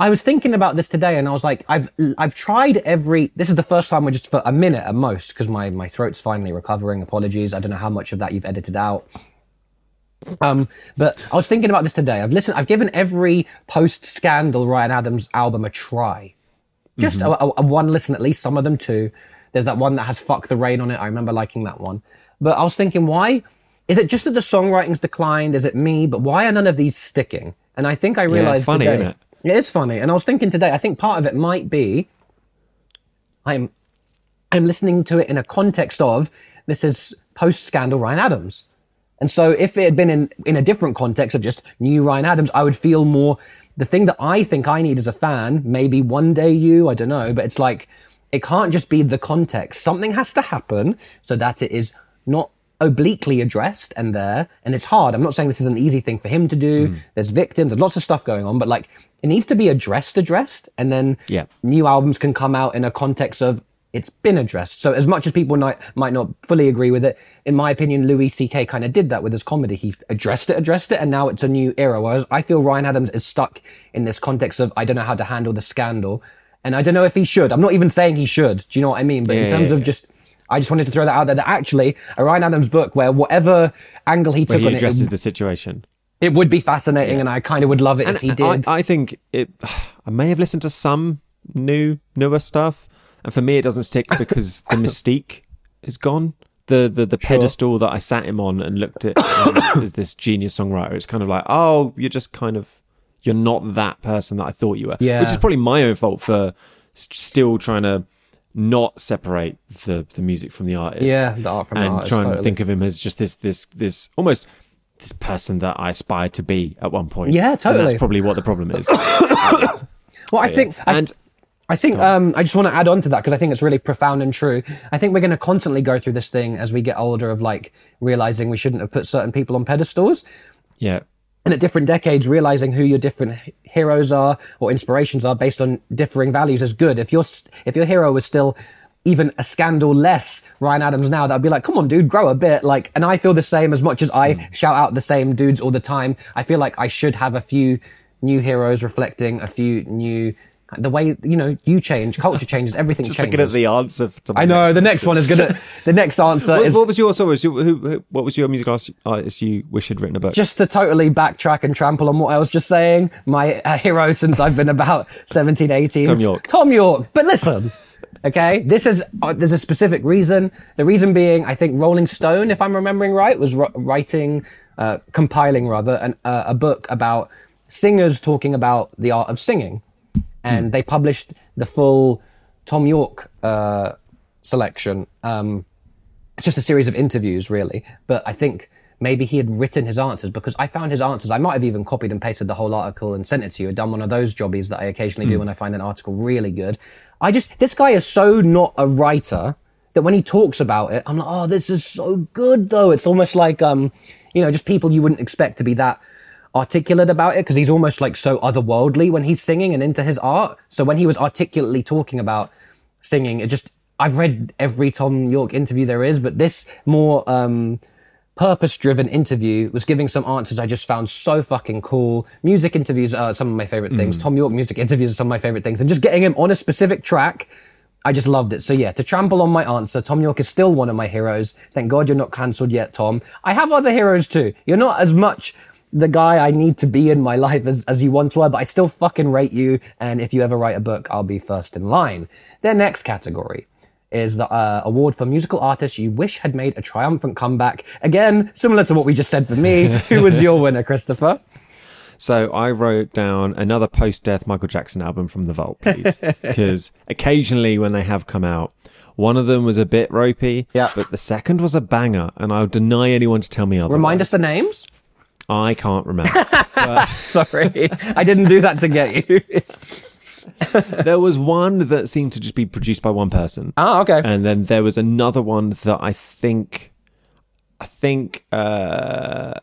B: I was thinking about this today, and I was like, I've I've tried every. This is the first time we're just for a minute at most because my my throat's finally recovering. Apologies. I don't know how much of that you've edited out. Um, but I was thinking about this today. I've listened. I've given every post scandal Ryan Adams album a try. Just a, a, a one listen at least. Some of them too. There's that one that has "Fuck the Rain" on it. I remember liking that one. But I was thinking, why is it just that the songwriting's declined? Is it me? But why are none of these sticking? And I think I realized
C: funny,
B: today.
C: isn't it?
B: It is funny. And I was thinking today. I think part of it might be I'm I'm listening to it in a context of this is post scandal Ryan Adams. And so if it had been in, in a different context of just new Ryan Adams, I would feel more the thing that I think I need as a fan, maybe one day you, I don't know, but it's like it can't just be the context. Something has to happen so that it is not obliquely addressed and there. And it's hard. I'm not saying this is an easy thing for him to do. Mm. There's victims, there's lots of stuff going on, but like it needs to be addressed, addressed, and then
C: Yeah.
B: new albums can come out in a context of it's been addressed. So as much as people might, might not fully agree with it, in my opinion, Louis C.K. kind of did that with his comedy. He addressed it, addressed it, and now it's a new era. Whereas I feel Ryan Adams is stuck in this context of I don't know how to handle the scandal. And I don't know if he should. I'm not even saying he should. Do you know what I mean? But in terms
C: yeah,
B: of
C: yeah.
B: just, I just wanted to throw that out there that actually a Ryan Adams book where whatever angle he took
C: he
B: on it,
C: addresses
B: it,
C: the situation
B: it would be fascinating and I kind of would love it if he did.
C: I, I think it [SIGHS] i may have listened to some new newer stuff and for me it doesn't stick because the [LAUGHS] mystique is gone the the, the
B: Sure.
C: pedestal that i sat him on and looked at um, [COUGHS] as this genius songwriter it's kind of like oh you're just kind of you're not that person that i thought you were
B: Yeah.
C: which is probably my own fault for s- still trying to not separate the the music from the artist
B: Yeah, the art from the
C: and
B: artist,
C: try and
B: totally.
C: think of him as just this this this almost this person that I aspired to be at one point.
B: Yeah,
C: And
B: totally.
C: that's probably what the problem is. [COUGHS]
B: well, I think, I,
C: and
B: I think um, I just want to add on to that because I think it's really profound and true. I think we're going to constantly go through this thing as we get older of like realizing we shouldn't have put certain people on pedestals.
C: yeah,
B: And at different decades, realizing who your different heroes are or inspirations are based on differing values is good. If your if your hero was still even a scandal less Ryan Adams now, that'd be like, come on, dude, grow a bit. Like, and I feel the same as much as I shout out the same dudes all the time. I feel like I should have a few new heroes reflecting a few new the way you know you change, culture changes, everything
C: Just
B: changes.
C: looking at the answer. To
B: I know the next one is gonna. [LAUGHS] the next answer
C: What,
B: is
C: what was your so was your, who, who, what was your musical artist you wish had written a book?
B: just to totally backtrack and trample on what I was just saying. My uh, hero since I've been about [LAUGHS] 17, 18.
C: Thom Yorke.
B: Thom Yorke. But listen, okay, this is uh, there's a specific reason. The reason being, I think Rolling Stone, if I'm remembering right, was r- writing, uh, compiling rather, an, uh, a book about singers talking about the art of singing, and they published the full Thom Yorke uh, selection. Um, it's just a series of interviews, really. But I think maybe he had written his answers because I found his answers. I might have even copied and pasted the whole article and sent it to you. I'd Done one of those jobbies that I occasionally do when I find an article really good. I just this guy is so not a writer that when he talks about it, I'm like, oh, this is so good though. It's almost like um, you know, just people you wouldn't expect to be that articulate about it because he's almost like so otherworldly when he's singing and into his art. So when he was articulately talking about singing, it just I've read every Thom Yorke interview there is, but this more um purpose driven interview was giving some answers I just found so fucking cool. Music interviews are some of my favorite things. Thom Yorke music interviews are some of my favorite things. And just getting him on a specific track, I just loved it. So yeah, to trample on my answer, Thom Yorke is still one of my heroes. Thank God you're not cancelled yet, Tom. I have other heroes too. You're not as much the guy I need to be in my life as, as you once were, but I still fucking rate you. And if you ever write a book, I'll be first in line. Their next category is the uh, award for musical artist you wish had made a triumphant comeback. Again, similar to what we just said for me. [LAUGHS] Who was your winner, Christopher?
C: So I wrote down another post-death Michael Jackson album from the vault, please, [LAUGHS] because occasionally when they have come out, one of them was a bit ropey,
B: Yeah.
C: but the second was a banger, and I'll deny anyone to tell me otherwise.
B: Remind us the names.
C: I can't remember. [LAUGHS]
B: Sorry, I didn't do that to get you. [LAUGHS]
C: there was one that seemed to just be produced by one person.
B: oh, okay.
C: and then there was another one that I think, I think uh,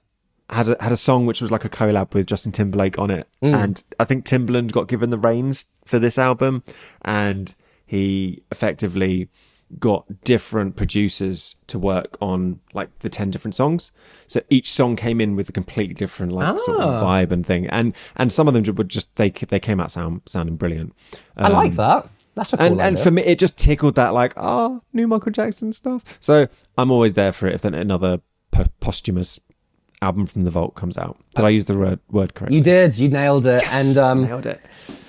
C: had a, had a song which was like a collab with Justin Timberlake on it, and I think Timbaland got given the reins for this album, and he effectively got different producers to work on like the 10 different songs. So each song came in with a completely different like sort of ah. vibe and thing. And and some of them would just they they came out sound sounding brilliant.
B: I like um, that. That's a cool
C: and and for me, it just tickled that like, oh, new Michael Jackson stuff. So I'm always there for it if then another po- posthumous album from the vault comes out. Did I use the word word correctly?
B: you did. You nailed it. and um,
C: nailed it.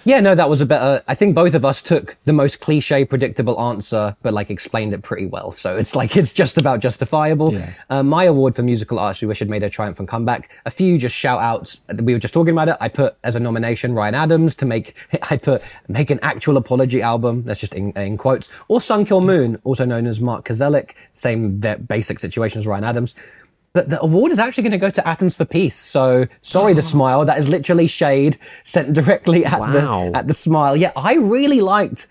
B: Yeah, no, that was a better. I think both of us took the most cliche, predictable answer, but like explained it pretty well. So it's like it's just about justifiable.
C: Yeah.
B: Uh, my award for musical arts, we wish had made a triumphant comeback. A few just shout outs. We were just talking about it. I put as a nomination Ryan Adams to make. [LAUGHS] I put make an actual apology album. That's just in, in quotes. Or Sun Kil Moon, also known as Mark Kozelek. Same basic situation as Ryan Adams. But the award is actually going to go to Atoms for Peace. So sorry, the oh. smile. That is literally shade sent directly at
C: Wow.
B: the at the smile. Yeah, I really liked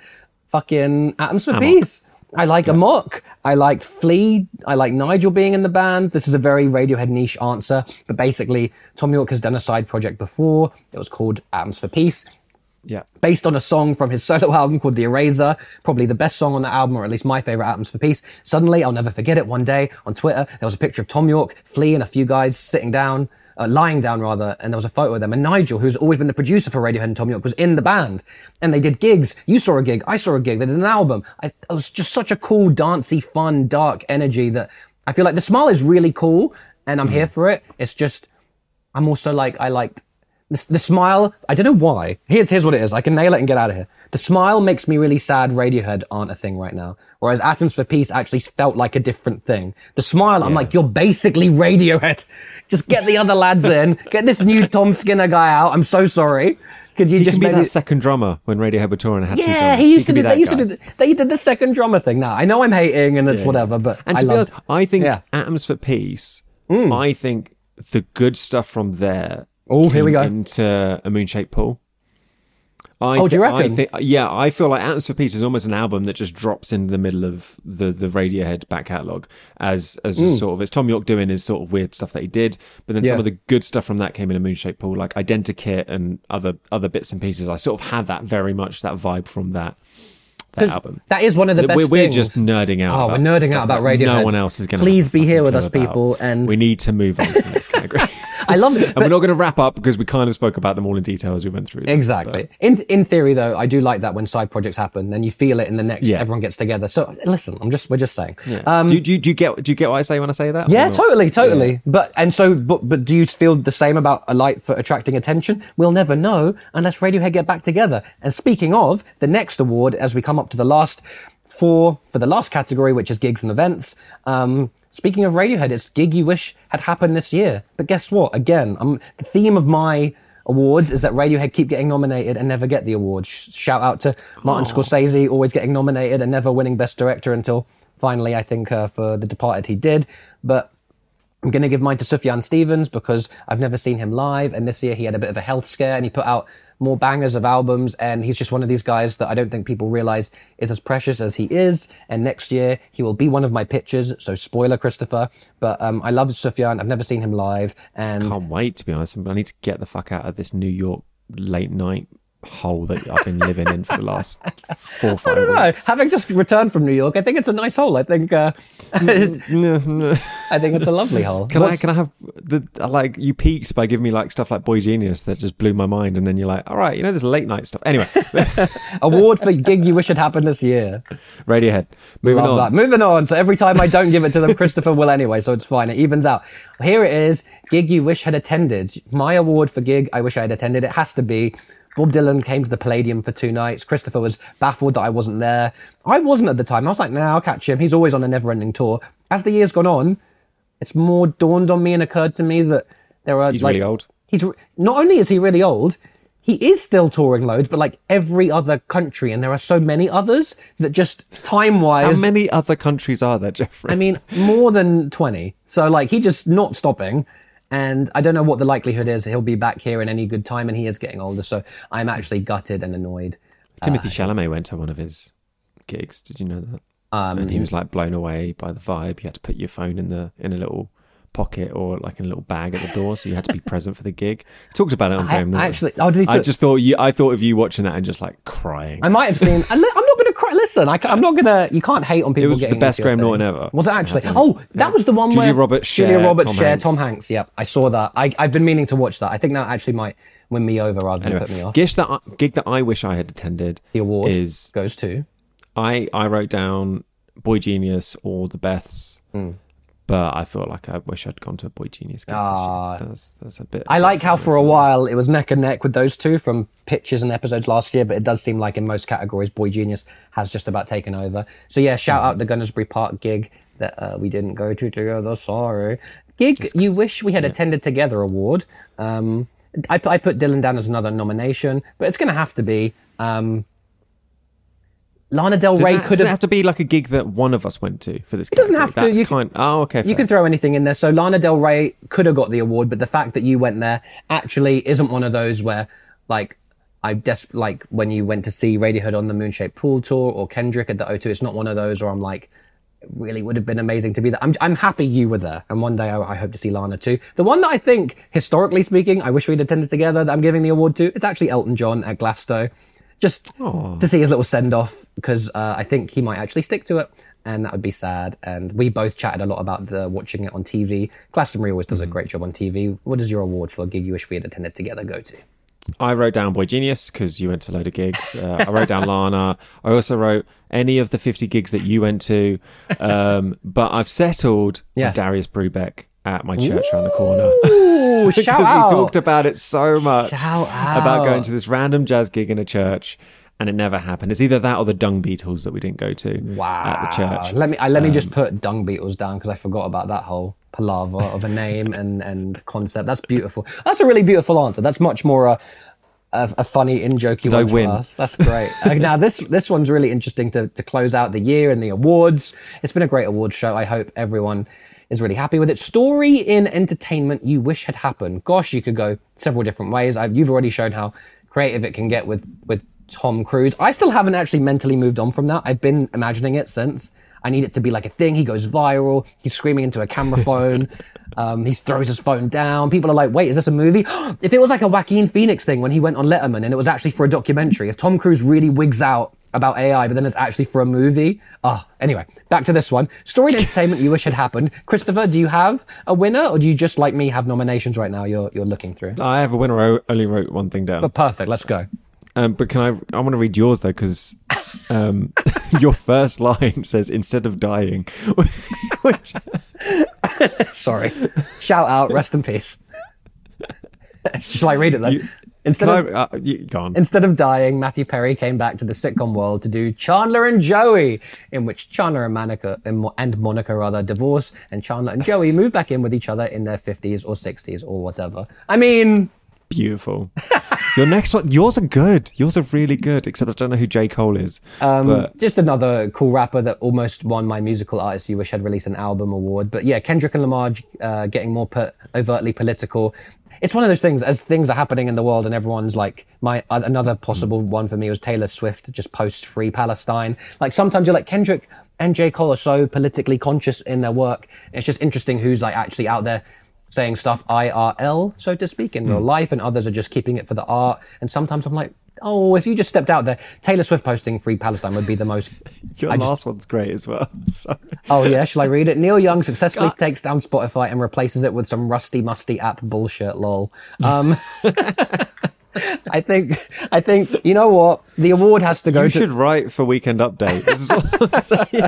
B: fucking Atoms for
C: Amok.
B: Peace. I like Amok. I liked Flea. I like Nigel being in the band. This is a very Radiohead niche answer, but basically, Thom Yorke has done a side project before. It was called Atoms for Peace
C: Yeah.
B: based on a song from his [LAUGHS] solo album called The Eraser, probably the best song on that album, or at least my favorite Atoms for Peace. Suddenly, I'll never forget it. One day on Twitter, there was a picture of Thom Yorke, Flea, and a few guys sitting down, uh, lying down rather, and there was a photo of them. And Nigel, who's always been the producer for Radiohead and Thom Yorke, was in the band. And they did gigs. You saw a gig, I saw a gig. They did an album. I, it was just such a cool, dancey, fun, dark energy that I feel like the smile is really cool, and I'm here for it. It's just, I'm also like, I liked the, the smile. I don't know why. Here's here's what it is. I can nail it and get out of here. The smile makes me really sad. Radiohead aren't a thing right now. Whereas Atoms for Peace actually felt like a different thing. The smile, I'm like, you're basically Radiohead. [LAUGHS] Just get the other lads in. Get this new Tom Skinner guy out. I'm so sorry. Could you
C: He
B: just
C: be that second drummer when Radiohead were touring and had two
B: Yeah, he used to do. They used to do. the- They did the second drummer thing. Now I know I'm hating and it's
C: Yeah.
B: whatever, but
C: And
B: I
C: to be honest, I think
B: Yeah. Mm.
C: Atoms for Peace. I think the good stuff from there.
B: Oh, here we go.
C: Into a moon-shaped pool. I
B: Oh, do you
C: I
B: reckon?
C: think, yeah, I feel like Atoms for Peace is almost an album that just drops into the middle of the the Radiohead back catalogue as as a sort of as Thom Yorke doing his sort of weird stuff that he did, but then
B: Mm. Yeah.
C: some of the good stuff from that came in a moon-shaped pool, like Identikit and other other bits and pieces. I sort of had that very much that vibe from that that album.
B: That is one of the best
C: we're, we're just nerding out.
B: Oh,
C: about
B: we're nerding out about Radiohead.
C: No one else is going to.
B: Please be here with us, people, and-
C: we need to move on to the next category. [LAUGHS]
B: I love it. [LAUGHS]
C: and we're not going to wrap up because we kind of spoke about them all in detail as we went through. them.
B: Exactly. In in theory, though, I do like that when side projects happen, then you feel it in the next.
C: Yeah.
B: Everyone gets together. So listen, I'm just we're just saying.
C: Yeah. Um, do, you- do, do you get do you get what I say when I say that?
B: Yeah, totally, totally. But and so, but but do you feel the same about a light for attracting attention? We'll never know unless Radiohead get back together. And speaking of the next award, as we come up to the last four for the last category, which is gigs and events. Um, speaking of Radiohead, it's gig you wish had happened this year. But guess what? Again, um, the theme of my awards is that Radiohead keep getting nominated and never get the award. Sh- Shout out to Martin Scorsese, always getting nominated and never winning Best Director until finally, I think, uh, for The Departed he did. But I'm going to give mine to Sufjan Stevens because I've never seen him live. And this year he had a bit of a health scare and he put out more bangers of albums. And he's just one of these guys that I don't think people realize is as precious as he is. And next year he will be one of my pitchers. So spoiler, Christopher. But um, I love Sufjan. I've never seen him live. And
C: Can't wait to be honest. I need to get the fuck out of this New York late night hole that I've been living in for the last [LAUGHS] four or five
B: I don't know.
C: weeks.
B: Having just returned from New York, I think it's a nice hole. I think uh, [LAUGHS] [LAUGHS] I think it's a lovely hole.
C: Can I can I have the like you peaked by giving me like stuff like boygenius that just blew my mind, and then you're like, all right, you know, there's late night stuff. Anyway,
B: award for gig you wish had happened this year?
C: Radiohead. Moving
B: Love
C: on.
B: that. Moving on. So every time I don't give it to them, Christopher will anyway, so it's fine. It evens out. Here it is. Gig you wish had attended. My award for gig I wish I had attended. It has to be. Bob Dylan came to the Palladium for two nights. Christopher was baffled that I wasn't there. I wasn't at the time. I was like, nah, I'll catch him. He's always on a never ending tour. As the years gone on, it's more dawned on me and occurred to me that there are
C: He's
B: like,
C: really old.
B: He's not only is he really old, he is still touring loads, but like every other country, and there are so many others that just time wise.
C: How many other countries are there, Jeffrey?
B: I mean, more than twenty. So like he just not stopping. And I don't know what the likelihood is he'll be back here in any good time, and he is getting older. So I'm actually gutted and annoyed.
C: Timothée Chalamet went to one of his gigs. Did you know that?
B: Um,
C: and he was like blown away by the vibe. You had to put your phone in the in a little pocket or like in a little bag at the door, so you had to be present for the gig. He talked about it on
B: I-
C: Graham
B: actually- oh, did he
C: I just thought you. I thought of you watching that and just like crying.
B: I might have seen. I'm not cry. Listen, I, am not to. You can't hate on people.
C: It was the best Graham. Norton ever.
B: Was it actually?
C: Yeah.
B: Oh, that was the one
C: Julia
B: where
C: Roberts,
B: Julia Roberts,
C: Tom Hanks.
B: Tom Hanks. Yep, I saw that. I, I've been meaning to watch that. I think that actually might win me over rather than
C: Anyway,
B: put me off.
C: gish that I- gig that I wish I had attended.
B: the award
C: is
B: goes to.
C: I I wrote down boygenius or the Beths,
B: Hmm.
C: But I felt like I wish I'd gone to a boygenius this.
B: Ah.
C: that's that's a bit.
B: I like how for a while it was neck and neck with those two from pictures and episodes last year, but it does seem like in most categories, boygenius has just about taken over. So yeah, shout out the Gunnersbury Park gig that uh, we didn't go to together. Sorry. Gig you wish we had attended together award. Um, I, I put Dylan down as another nomination, but it's going to have to be. Um, Lana Del Rey
C: that,
B: could have
C: have to be like a gig that one of us went to for this. It
B: doesn't have to.
C: That's
B: You-
C: kind. Oh, okay.
B: You
C: fair.
B: can throw anything in there. So Lana Del Rey could have got the award, but the fact that you went there actually isn't one of those where, like, I des- like when you went to see Radiohead on the Moonshaped Pool tour or Kendrick at the O2. It's not one of those where I'm like, it really would have been amazing to be there. I'm, I'm happy you were there, and one day I, I hope to see Lana too. The one that I think, historically speaking, I wish we'd attended together. That I'm giving the award to. It's actually Elton John at Glasgow, just to see his little send off because uh, I think he might actually stick to it, and that would be sad. And we both chatted a lot about the watching it on TV. Glastonbury always does a great job on TV. What is your award for a gig you wish we had attended together? Go to.
C: I wrote down boygenius because you went to a load of gigs. Uh, I wrote down Lana. I also wrote any of the 50 gigs that you went to. Um, but I've settled
B: Yes.
C: Darius Brubeck at my church around the corner.
B: Ooh, [LAUGHS]
C: Because
B: shout
C: we
B: out!
C: talked about it so much.
B: Shout
C: About going to this random jazz gig in a church. And it never happened. It's either that or the Dung Beatles that we didn't go to
B: Wow.
C: at the church. Um,
B: Let me I, let me just put Dung Beatles down because I forgot about that whole palaver of a name and and concept. That's beautiful. That's a really beautiful answer. That's much more a a, a funny in jokey one
C: I win?
B: That's great. Uh, now this [LAUGHS] this one's really interesting to to close out the year and the awards. It's been a great awards show. I hope everyone is really happy with it. Story in entertainment you wish had happened. Gosh, you could go several different ways. i you've already shown how creative it can get with with Tom Cruise. I still haven't actually mentally moved on from that. I've been imagining it since. I need it to be like a thing. He goes viral. He's screaming into a camera [LAUGHS] phone. Um, he throws his phone down. People are like, wait, is this a movie? [GASPS] if it was like a Joaquin Phoenix thing when he went on Letterman and it was actually for a documentary, if Tom Cruise really wigs out about AI, but then it's actually for a movie. Oh, anyway, back to this one. Story entertainment you wish had happened. Christopher, do you have a winner, or do you just like me have nominations right now? You're you're looking through.
C: I have a winner. I only wrote one thing down.
B: But perfect. Let's go.
C: Um, but can I? I want to read yours though, because um, [LAUGHS] your first line says instead of dying, [LAUGHS] which [LAUGHS]
B: Sorry. Shout out. Rest in peace. Shall I read it then?
C: You-
B: instead
C: can
B: of
C: I, uh, you, go on.
B: Instead of dying, Matthew Perry came back to the sitcom world to do Chandler and Joey, in which Chandler and Monica and Monica rather divorce, and Chandler and Joey move back in with each other in their fifties or sixties or whatever. I mean,
C: Beautiful. Your next one, yours are good. Yours are really good. Except I don't know who J Cole is.
B: Um,
C: but
B: just another cool rapper that almost won my musical artist you wish had released an album award. But yeah, Kendrick and Lamar uh, getting more po- overtly political. It's one of those things as things are happening in the world and everyone's like my another possible one for me was Taylor Swift just post free Palestine. Like sometimes you're like Kendrick and J Cole are so politically conscious in their work. It's just interesting who's like actually out there saying stuff IRL, so to speak, in real hmm. life, and others are just keeping it for the art. And sometimes I'm like, oh, if you just stepped out there, Taylor Swift posting free Palestine would be the most. [LAUGHS]
C: your
B: I
C: last
B: just-
C: one's great as well. [LAUGHS] Sorry.
B: Oh yeah, shall I read it? Neil Young successfully takes down Spotify and replaces it with some rusty, musty app bullshit. Lol. Um, [LAUGHS] I think, I think, you know what? The award has to go
C: You
B: to.
C: should write for Weekend Update. This is what I'm saying.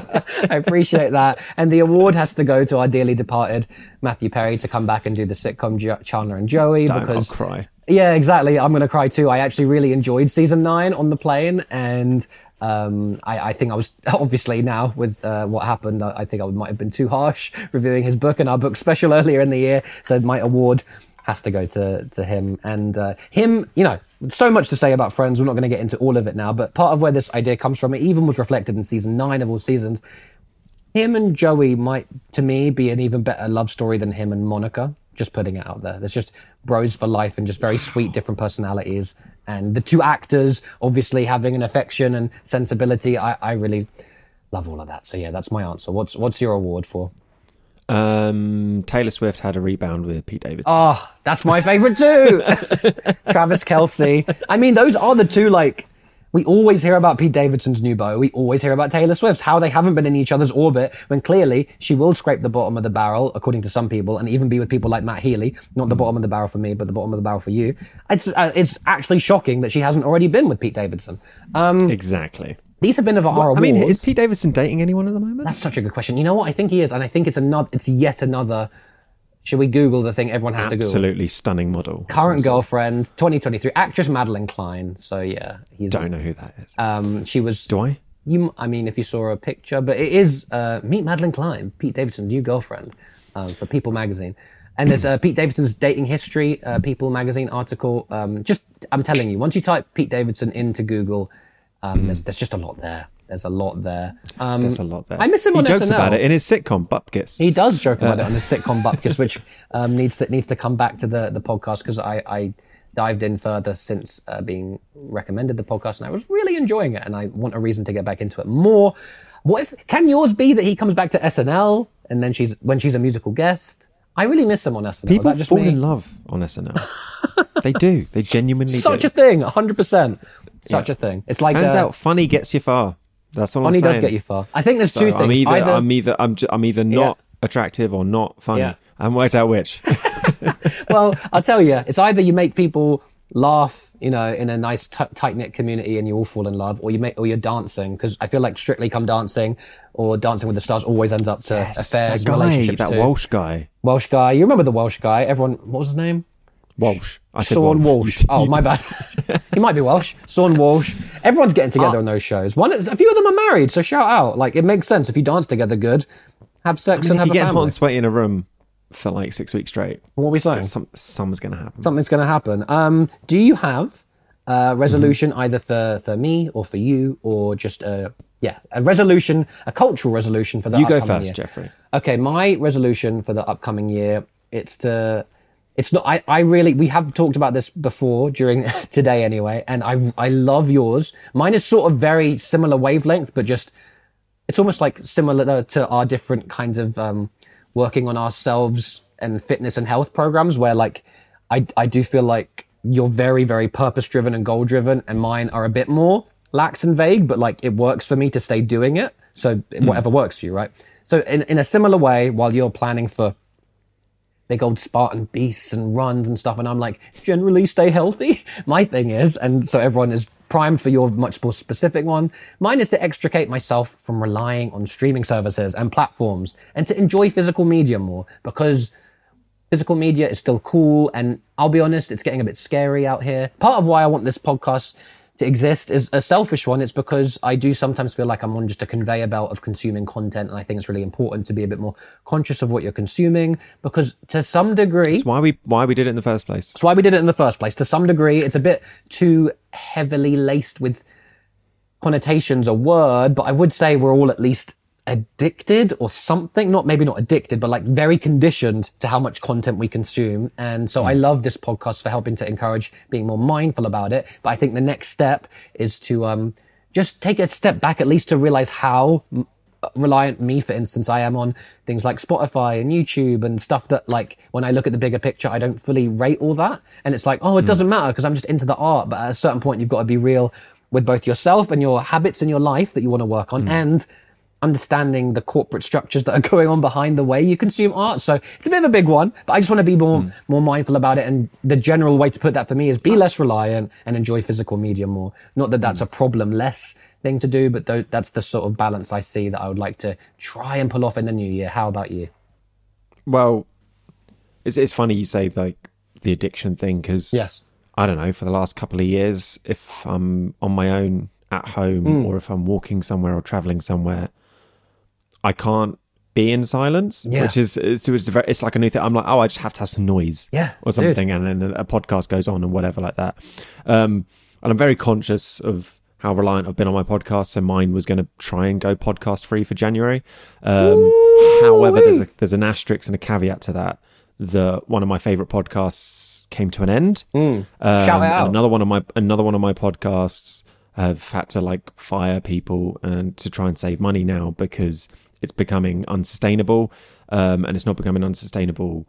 B: I appreciate that. And the award has to go to our dearly departed Matthew Perry to come back and do the sitcom jo- Chandler and Joey
C: Don't, I'll
B: because
C: cry.
B: Yeah, exactly. I'm going to cry too. I actually really enjoyed season nine on the plane, and um, I, I think I was [LAUGHS] obviously now with uh, what happened. I, I think I might have been too harsh [LAUGHS] reviewing his book and our book special [LAUGHS] earlier in the year. So my award has to go to to him and uh, him. You know, so much to say about Friends. We're not going to get into all of it now, but part of where this idea comes from, it even was reflected in season nine of all seasons. Him and Joey might, to me, be an even better love story than him and Monica. Just putting it out there. There's just bros for life and just very sweet, different personalities. And the two actors obviously having an affection and sensibility. I, I really love all of that. So yeah, that's my answer. What's what's your award for?
C: Um, Taylor Swift had a rebound with Pete Davidson.
B: Oh, that's my favorite too. [LAUGHS] Travis Kelce. I mean, those are the two like we always hear about Pete Davidson's new bow. We always hear about Taylor Swift's. How they haven't been in each other's orbit when clearly she will scrape the bottom of the barrel, according to some people, and even be with people like Matt Healy. Not the bottom of the barrel for me, but the bottom of the barrel for you. It's uh, it's actually shocking that she hasn't already been with Pete Davidson.
C: exactly.
B: These have been of our
C: I
B: awards.
C: mean, is Pete Davidson dating anyone at the moment?
B: That's such a good question. You know what? I think he is, and I think it's another. It's yet another. Should we Google the thing everyone has to Google?
C: Absolutely stunning model.
B: current girlfriend, 2023, actress Madelyn Cline. So yeah, he's.
C: Don't know who that is.
B: Um, she was.
C: Do I?
B: You, I mean, if you saw a picture, but it is uh, meet Madelyn Cline, Pete Davidson's new girlfriend, um, for People magazine. And there's uh, Pete Davidson's dating history, uh, People magazine article. Um, just, I'm telling you, once you type Pete Davidson into Google, um, there's, there's just a lot there. There's a lot there. Um,
C: There's a lot there.
B: I miss him
C: he
B: on
C: jokes
B: SNL.
C: about it in his sitcom Bupkis.
B: He does joke about it on his sitcom Bupkis, which [LAUGHS] um, needs to needs to come back to the the podcast because I, I dived in further since uh, being recommended the podcast and I was really enjoying it and I want a reason to get back into it more. What if can yours be that he comes back to SNL and then she's when she's a musical guest? I really miss him on SNL.
C: People fall
B: me?
C: in love on SNL. [LAUGHS] they do. They genuinely do.
B: Such
C: do.
B: a thing, hundred percent. Such
C: Yeah.
B: a thing. It's like
C: Turns
B: uh,
C: out, funny gets you far. That's what
B: funny
C: I'm saying.
B: does get you far. I think there's
C: So
B: two things.
C: I'm either,
B: Either,
C: I'm either, I'm, ju- I'm either not attractive or not funny.
B: Yeah.
C: I haven't worked out which. [LAUGHS]
B: well, I'll tell you, it's either you make people laugh, you know, in a nice t- tight knit community, and you all fall in love, or you make, or you're dancing. Because I feel like Strictly Come Dancing or Dancing with the Stars always ends up to affairs,
C: that guy,
B: relationships
C: that
B: too.
C: Welsh guy,
B: Welsh guy, you remember the Welsh guy? Everyone, what was his name?
C: Walsh. I said
B: Seann Walsh.
C: You- [LAUGHS]
B: Oh, my bad. he might be Welsh. Seann Walsh. Everyone's getting together on those shows. One, a few of them are married, so shout out. Like it makes sense if you dance together, good. Have sex
C: I
B: and
C: mean, if
B: have
C: you
B: a
C: get hot
B: family.
C: and sweaty in a room for like six weeks straight,
B: What are we saying?
C: some, something's going to happen.
B: something's going to happen. Um, do you have a resolution
C: Mm-hmm.
B: either for, for me or for you or just a yeah a resolution, a cultural resolution for the
C: You go first,
B: year?
C: Jeffrey.
B: Okay, my resolution for the upcoming year it's to it's not I, I really we have talked about this before during [LAUGHS] today anyway and I I love yours. Mine is sort of very similar wavelength but just it's almost like similar to our different kinds of um, working on ourselves and fitness and health programs where like I, I do feel like you're very very purpose driven and goal driven and mine are a bit more lax and vague, but like it works for me to stay doing it. So whatever works for you, right? So in, in a similar way, while you're planning for big old Spartan beasts and runs and stuff, and I'm like, generally stay healthy. [LAUGHS] My thing is, and so everyone is primed for your much more specific one. Mine is to extricate myself from relying on streaming services and platforms and to enjoy physical media more because physical media is still cool. And I'll be honest, it's getting a bit scary out here. Part of why I want this podcast exist is a selfish one. It's because I do sometimes feel like I'm on just a conveyor belt of consuming content. And I think it's really important to be a bit more conscious of what you're consuming because to some degree,
C: That's why we why we did it in the first place.
B: that's why we did it in the first place. To some degree, it's a bit too heavily laced with connotations a word, but I would say we're all at least addicted or something. Not maybe not addicted, but like very conditioned to how much content we consume. And so I love this podcast for helping to encourage being more mindful about it. But I think the next step is to um, just take a step back, at least to realize how mm, reliant me, for instance, I am on things like Spotify and YouTube and stuff that like when I look at the bigger picture, I don't fully rate all that. And it's like, oh, it doesn't matter because I'm just into the art. But at a certain point, you've got to be real with both yourself and your habits in your life that you want to work on and understanding the corporate structures that are [LAUGHS] going on behind the way you consume art. So it's a bit of a big one, but I just want to be more, more mindful about it. And the general way to put that for me is be less reliant and enjoy physical media more. Not that that's a problem less thing to do, but tho- that's the sort of balance I see that I would like to try and pull off in the new year. How about you?
C: Well, it's it's funny you say like the addiction thing because
B: Yes.
C: I don't know for the last couple of years if I'm on my own at home
B: Hmm.
C: or if I'm walking somewhere or traveling somewhere, I can't be in silence,
B: Yeah.
C: which is it's, it's, very, it's like a new thing. I'm like, oh, I just have to have some noise,
B: Yeah,
C: or
B: dude.
C: something, and then a podcast goes on and whatever like that. Um, and I'm very conscious of how reliant I've been on my podcast. So mine was going to try and go podcast free for January. Um, however, there's a, there's an asterisk and a caveat to that. The one of my favorite podcasts came to an end. Um,
B: Mm. Shout out.
C: Another one of my another one of my podcasts have had to like fire people and to try and save money now because it's becoming unsustainable. Um, and it's not becoming unsustainable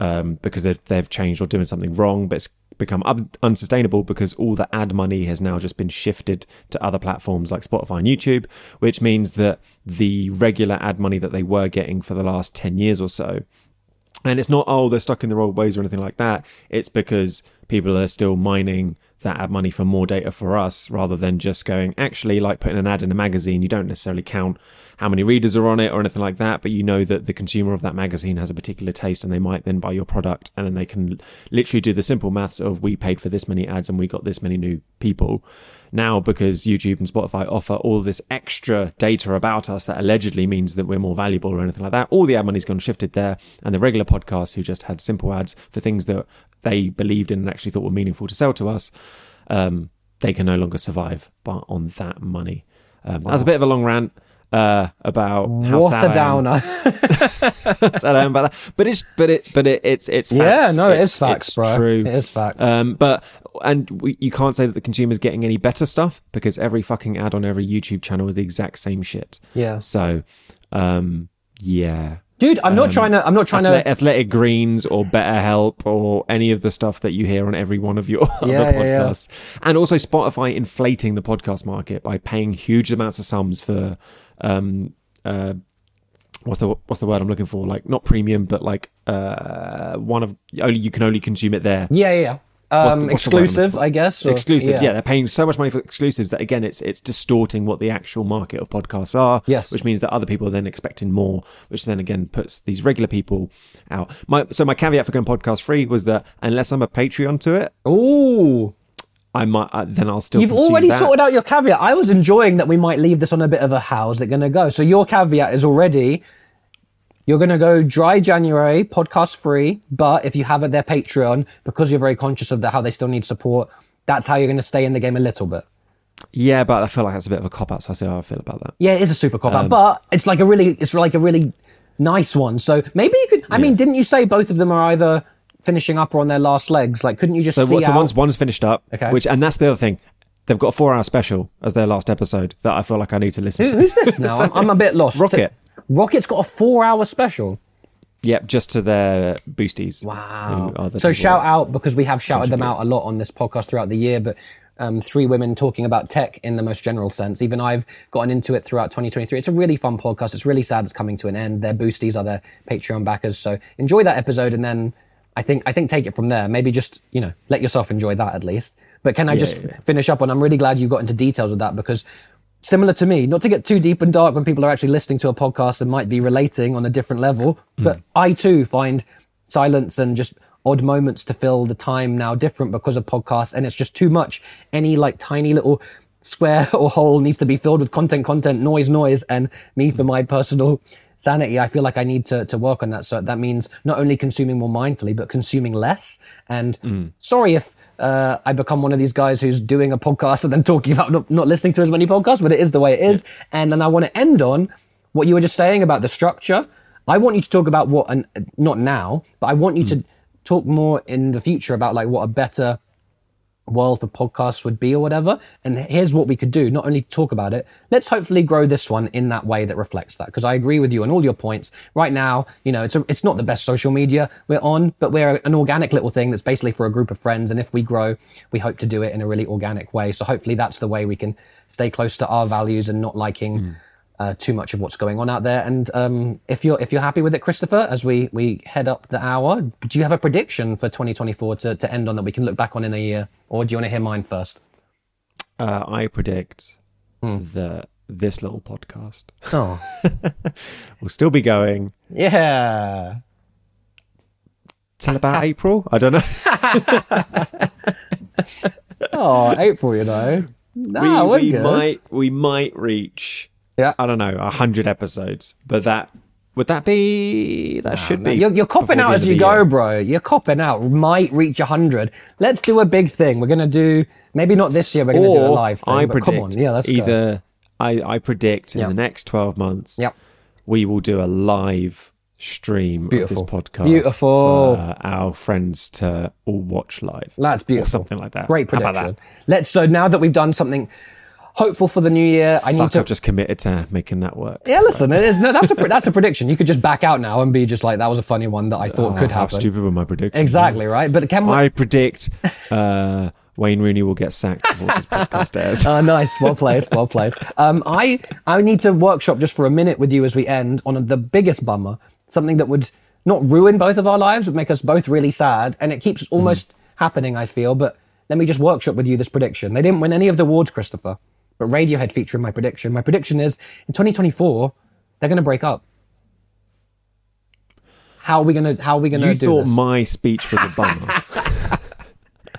C: um, because they've, they've changed or doing something wrong, but it's become un- unsustainable because all the ad money has now just been shifted to other platforms like Spotify and YouTube, which means that the regular ad money that they were getting for the last 10 years or so and it's not, oh, they're stuck in their old ways or anything like that. It's because people are still mining that ad money for more data for us rather than just going, actually, like putting an ad in a magazine. You don't necessarily count how many readers are on it or anything like that, but you know that the consumer of that magazine has a particular taste and they might then buy your product and then they can literally do the simple maths of we paid for this many ads and we got this many new people. Now, because YouTube and Spotify offer all this extra data about us that allegedly means that we're more valuable or anything like that, all the ad money's gone shifted there. And the regular podcasts who just had simple ads for things that they believed in and actually thought were meaningful to sell to us, um, they can no longer survive but on that money. Um, That was a bit of a long rant uh, about how
B: what
C: sad
B: a downer. [LAUGHS]
C: sad I am about that. But it's but it but it, it's it's facts.
B: yeah, no, it
C: It's-
B: facts,
C: it's
B: bro.
C: True.
B: It is facts.
C: Um, but and we, you can't say that the consumer's getting any better stuff because every fucking ad on every YouTube channel is the exact same shit.
B: Yeah.
C: So, um, yeah.
B: Dude, I'm not trying to. I'm not trying
C: Athle-
B: to.
C: Athletic Greens or BetterHelp or any of the stuff that you hear on every one of your [LAUGHS] other
B: Yeah, yeah, yeah.
C: podcasts. And also Spotify inflating the podcast market by paying huge amounts of sums for um uh what's the what's the word I'm looking for? Like not premium, but like uh one of only you can only consume it there.
B: Yeah, yeah. yeah.
C: What's
B: Um,
C: the- what's the word I'm
B: exclusive, I guess. or-
C: exclusives yeah. they're paying so much money for exclusives that again it's it's distorting what the actual market of podcasts are
B: Yes.
C: which means that other people are then expecting more which then again puts these regular people out my so my caveat for going podcast free was that unless i'm a patreon to it
B: Ooh.
C: I might uh, then i'll still
B: You've already
C: that.
B: sorted out your caveat. I was enjoying that we might leave this on a bit of a how's it going to go. So your caveat is already you're going to go dry January, podcast free, but if you have it their Patreon, because you're very conscious of the, how they still need support, that's how you're going to stay in the game a little bit.
C: yeah but i feel like that's a bit of a cop out so i see how i feel about that
B: Yeah, it is a super cop out,
C: Um,
B: but it's like a really, it's like a really nice one. So maybe you could. I mean, didn't you say both of them are either finishing up or on their last legs? Like, couldn't you just
C: so,
B: see
C: so
B: out?
C: one's one's finished up
B: Okay.
C: which and that's the other thing they've got a four hour special as their last episode that i feel like i need to listen
B: Who,
C: to
B: who's this [LAUGHS] now? I'm, I'm a bit lost.
C: Rocket.
B: Rocket's got a four-hour special.
C: Yep, just to their boosties.
B: Wow. So shout out because we have shouted them out a lot on this podcast throughout the year, but um, three women talking about tech in the most general sense. Even I've gotten into it throughout 2023. It's a really fun podcast. It's really sad it's coming to an end. Their boosties are their Patreon backers. So enjoy that episode and then I think I think take it from there. Maybe just you know let yourself enjoy that at least. But can I just
C: yeah, yeah.
B: finish up on? I'm really glad you got into details with that because similar to me, not to get too deep and dark when people are actually listening to a podcast and might be relating on a different level, hmm. but I too find silence and just odd moments to fill the time now different because of podcasts and it's just too much. Any like tiny little square [LAUGHS] or hole needs to be filled with content, content, noise, noise, and me for my personal sanity, I feel like I need to, to work on that. So that means not only consuming more mindfully, but consuming less. And sorry if uh, I become one of these guys who's doing a podcast and then talking about not, not listening to as many podcasts, but it is the way it is. And then I want to end on what you were just saying about the structure. I want you to talk about what, and not now, but I want you to talk more in the future about like what a better world for podcasts would be or whatever. And here's what we could do. Not only talk about it, let's hopefully grow this one in that way that reflects that. Because I agree with you on all your points. Right now, you know, it's a, it's not the best social media we're on, but we're an organic little thing that's basically for a group of friends. And if we grow, we hope to do it in a really organic way. So hopefully that's the way we can stay close to our values and not liking hmm. Uh, too much of what's going on out there. And um, if you're if you're happy with it, Christopher, as we we head up the hour, do you have a prediction for 2024 to, to end on that we can look back on in a year, or do you want to hear mine first?
C: Uh, I predict that this little podcast
B: Oh, [LAUGHS]
C: will still be going
B: yeah.
C: till about [LAUGHS] April. I don't know. [LAUGHS]
B: Oh, April, you know. No,
C: we we might we might reach
B: Yeah.
C: I don't know a hundred episodes, but that would that be that should be.
B: You're, you're copping out as you go,
C: year.
B: bro. You're copping out. Might reach 100. Let's do a big thing. We're going to do, maybe not this year, we're going to do a live thing.
C: I
B: but
C: predict
B: come on. Yeah, let's go.
C: either I I predict in
B: Yeah.
C: the next twelve months.
B: Yep.
C: we will do a live stream
B: Beautiful.
C: of this podcast.
B: Beautiful.
C: for our friends to all watch live.
B: That's beautiful.
C: Or something like that.
B: Great
C: How about
B: prediction.
C: that?
B: Let's, so now that we've done something hopeful for the new year, I need
C: Fuck,
B: to.
C: I've just committed to making that work.
B: yeah, listen, it is, no, that's a, that's a prediction. You could just back out now and be just like, that was a funny one that I thought could
C: Oh, How
B: happen.
C: stupid were my predictions?
B: Exactly, right? But can we.
C: I predict uh, Wayne Rooney will get sacked before this podcast airs.
B: Oh, [LAUGHS] nice. Well played. Well played. Um, I I need to workshop just for a minute with you as we end on the biggest bummer, something that would not ruin both of our lives, but make us both really sad, and it keeps almost happening. I feel, but let me just workshop with you this prediction. They didn't win any of the awards, Christopher, but Radiohead feature in my prediction. My prediction is in 2024 they're going to break up. How are we gonna? How are we gonna
C: you
B: do
C: thought
B: this?
C: my speech was a bummer.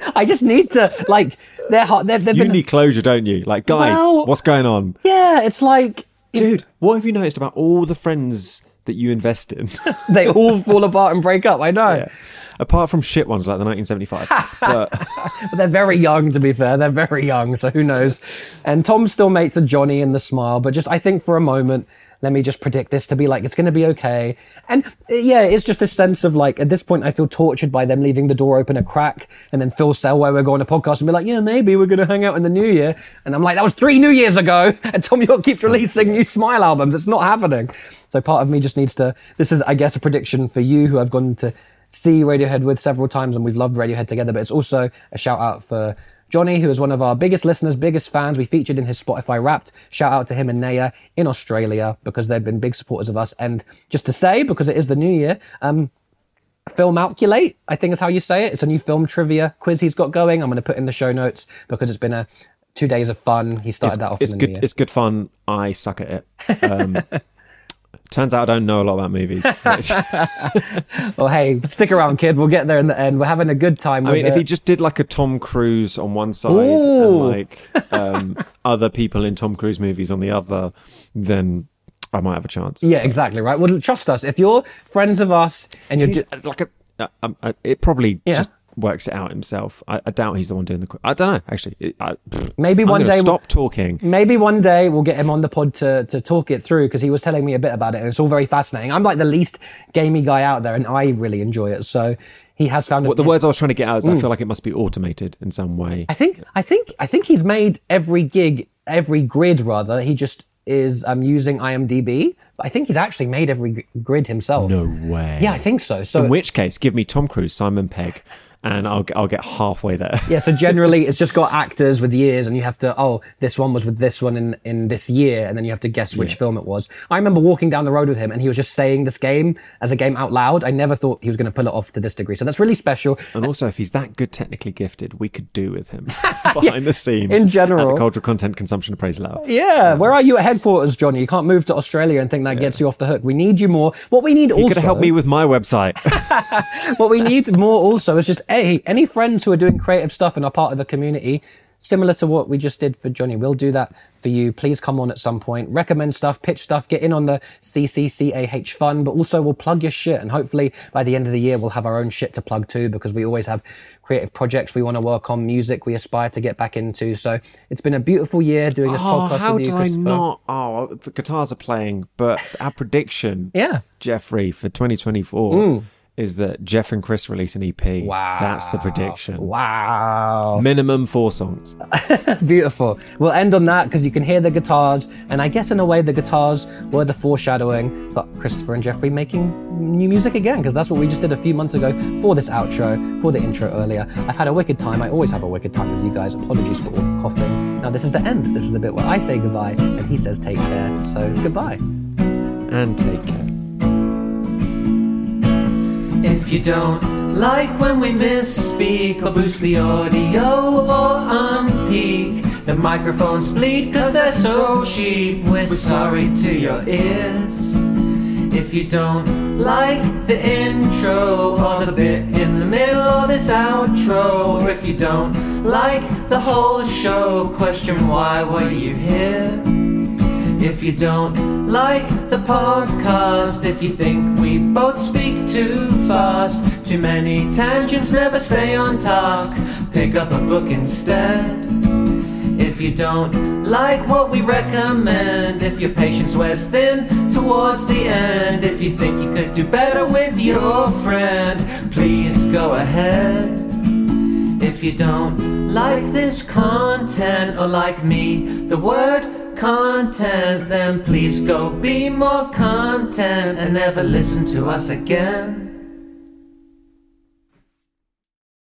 C: [LAUGHS]
B: I just need to like they're hot. They've, they've
C: you
B: been
C: need closure, don't you? Like, guys,
B: Well-
C: what's going on?
B: yeah. It's like
C: Dude, what have you noticed about all the friends that you invest in? [LAUGHS]
B: they all fall apart and break up. I know.
C: Apart from shit ones like the 1975. [LAUGHS] but
B: But they're very young, to be fair. They're very young, so who knows? And Tom's still mates with Johnny in the smile, but just I think for a moment, let me just predict this to be like it's going to be okay. And uh, yeah, it's just this sense of like at this point, I feel tortured by them leaving the door open a crack, and then Phil Selway will go on a podcast and be like, "Yeah, maybe we're going to hang out in the new year," and I'm like, "That was three New Years ago," [LAUGHS] and Thom Yorke keeps releasing new Smile albums. It's not happening. So part of me just needs to. This is, I guess, a prediction for you who I've gone to see Radiohead with several times, and we've loved Radiohead together. But it's also a shout out for Johnny, who is one of our biggest listeners, biggest fans. We featured in his Spotify Wrapped. Shout out to him and Naya in Australia because they've been big supporters of us. And just to say, because it is the new year, um, Film Alculate, I think is how you say it. It's a new film trivia quiz he's got going. I'm going to put in the show notes because it's been a two days of fun. He started
C: it's,
B: that off
C: it's
B: in the new
C: good.
B: year.
C: It's good fun. I suck at it. Um, [LAUGHS] turns out I don't know a lot about movies. [LAUGHS] [LAUGHS]
B: well, hey, stick around, kid. We'll get there in the end. We're having a good time.
C: I mean, if he just did like a Tom Cruise on one side
B: Ooh.
C: and like um, [LAUGHS] other people in Tom Cruise movies on the other, then I might have a chance.
B: yeah, exactly right. Well, trust us. If you're friends of us and you're di-
C: like a, uh, um, uh, it probably
B: Yeah.
C: just works it out himself. I, I doubt he's the one doing the. I don't know. Actually, I,
B: Maybe
C: I'm
B: one day we'll-
C: Stop talking.
B: Maybe one day we'll get him on the pod to, to talk it through because he was telling me a bit about it and it's all very fascinating. I'm like the least gamey guy out there and I really enjoy it. So he has found
C: What
B: a,
C: the words I was trying to get out is,
B: Mm.
C: I feel like it must be automated in some way.
B: I think I think I think he's made every gig, every grid rather. He just is um, using IMDb. I think he's actually made every grid himself.
C: No way.
B: Yeah, I think so. So
C: In which case, give me Tom Cruise, Simon Pegg, and I'll get, I'll get halfway there.
B: Yeah, so [LAUGHS] generally it's just got actors with years and you have to, oh, this one was with this one in, in this year, and then you have to guess which
C: Yeah.
B: film it was. I remember walking down the road with him and he was just saying this game as a game out loud. I never thought he was going to pull it off to this degree. So that's really special.
C: And also, if he's that good technically gifted, we could do with him [LAUGHS] [LAUGHS] behind the scenes
B: in general.
C: the Cultural Content Consumption Appraisal Hour.
B: Yeah, where are you at headquarters, Johnny? You can't move to Australia and think that gets you off the hook. We need you more. What we need
C: You
B: also,
C: could have helped me with my website.
B: what we need more also is just a any friends who are doing creative stuff and are part of the community similar to what we just did for johnny we'll do that for you please come on at some point recommend stuff pitch stuff get in on the cccah fun but also we'll plug your shit and hopefully by the end of the year we'll have our own shit to plug too because we always have creative projects we want to work on music we aspire to get back into so it's been a beautiful year doing this
C: oh,
B: podcast
C: how
B: with you
C: did I
B: Christopher.
C: not? Oh, the guitars are playing, but our prediction, [LAUGHS]
B: Yeah. Mm.
C: Jeffrey, for 2024 is that Jeff and Chris release an EP.
B: wow
C: That's the prediction.
B: wow
C: Minimum four songs. [LAUGHS]
B: Beautiful. We'll end on that because you can hear the guitars, and I guess in a way the guitars were the foreshadowing for Christopher and Jeffrey making new music again because that's what we just did a few months ago for this outro, for the intro earlier. I've had a wicked time. I always have a wicked time with you guys. Apologies for all the coughing. Now this is the end. This is the bit where I say goodbye and he says take care. So goodbye.
C: And take care.
A: If you don't like when we misspeak or boost the audio or unpeak, the microphones bleed cause they're so cheap. We're sorry to your ears. If you don't like the intro or the bit in the middle or this outro, or if you don't like the whole show, question why were you here? If you don't like the podcast, if you think we both speak too fast, too many tangents never stay on task, pick up a book instead. If you don't like what we recommend, if your patience wears thin towards the end, if you think you could do better with your friend, please go ahead. If you don't like this content or like me, the word content, then please go be more content and never listen to us again.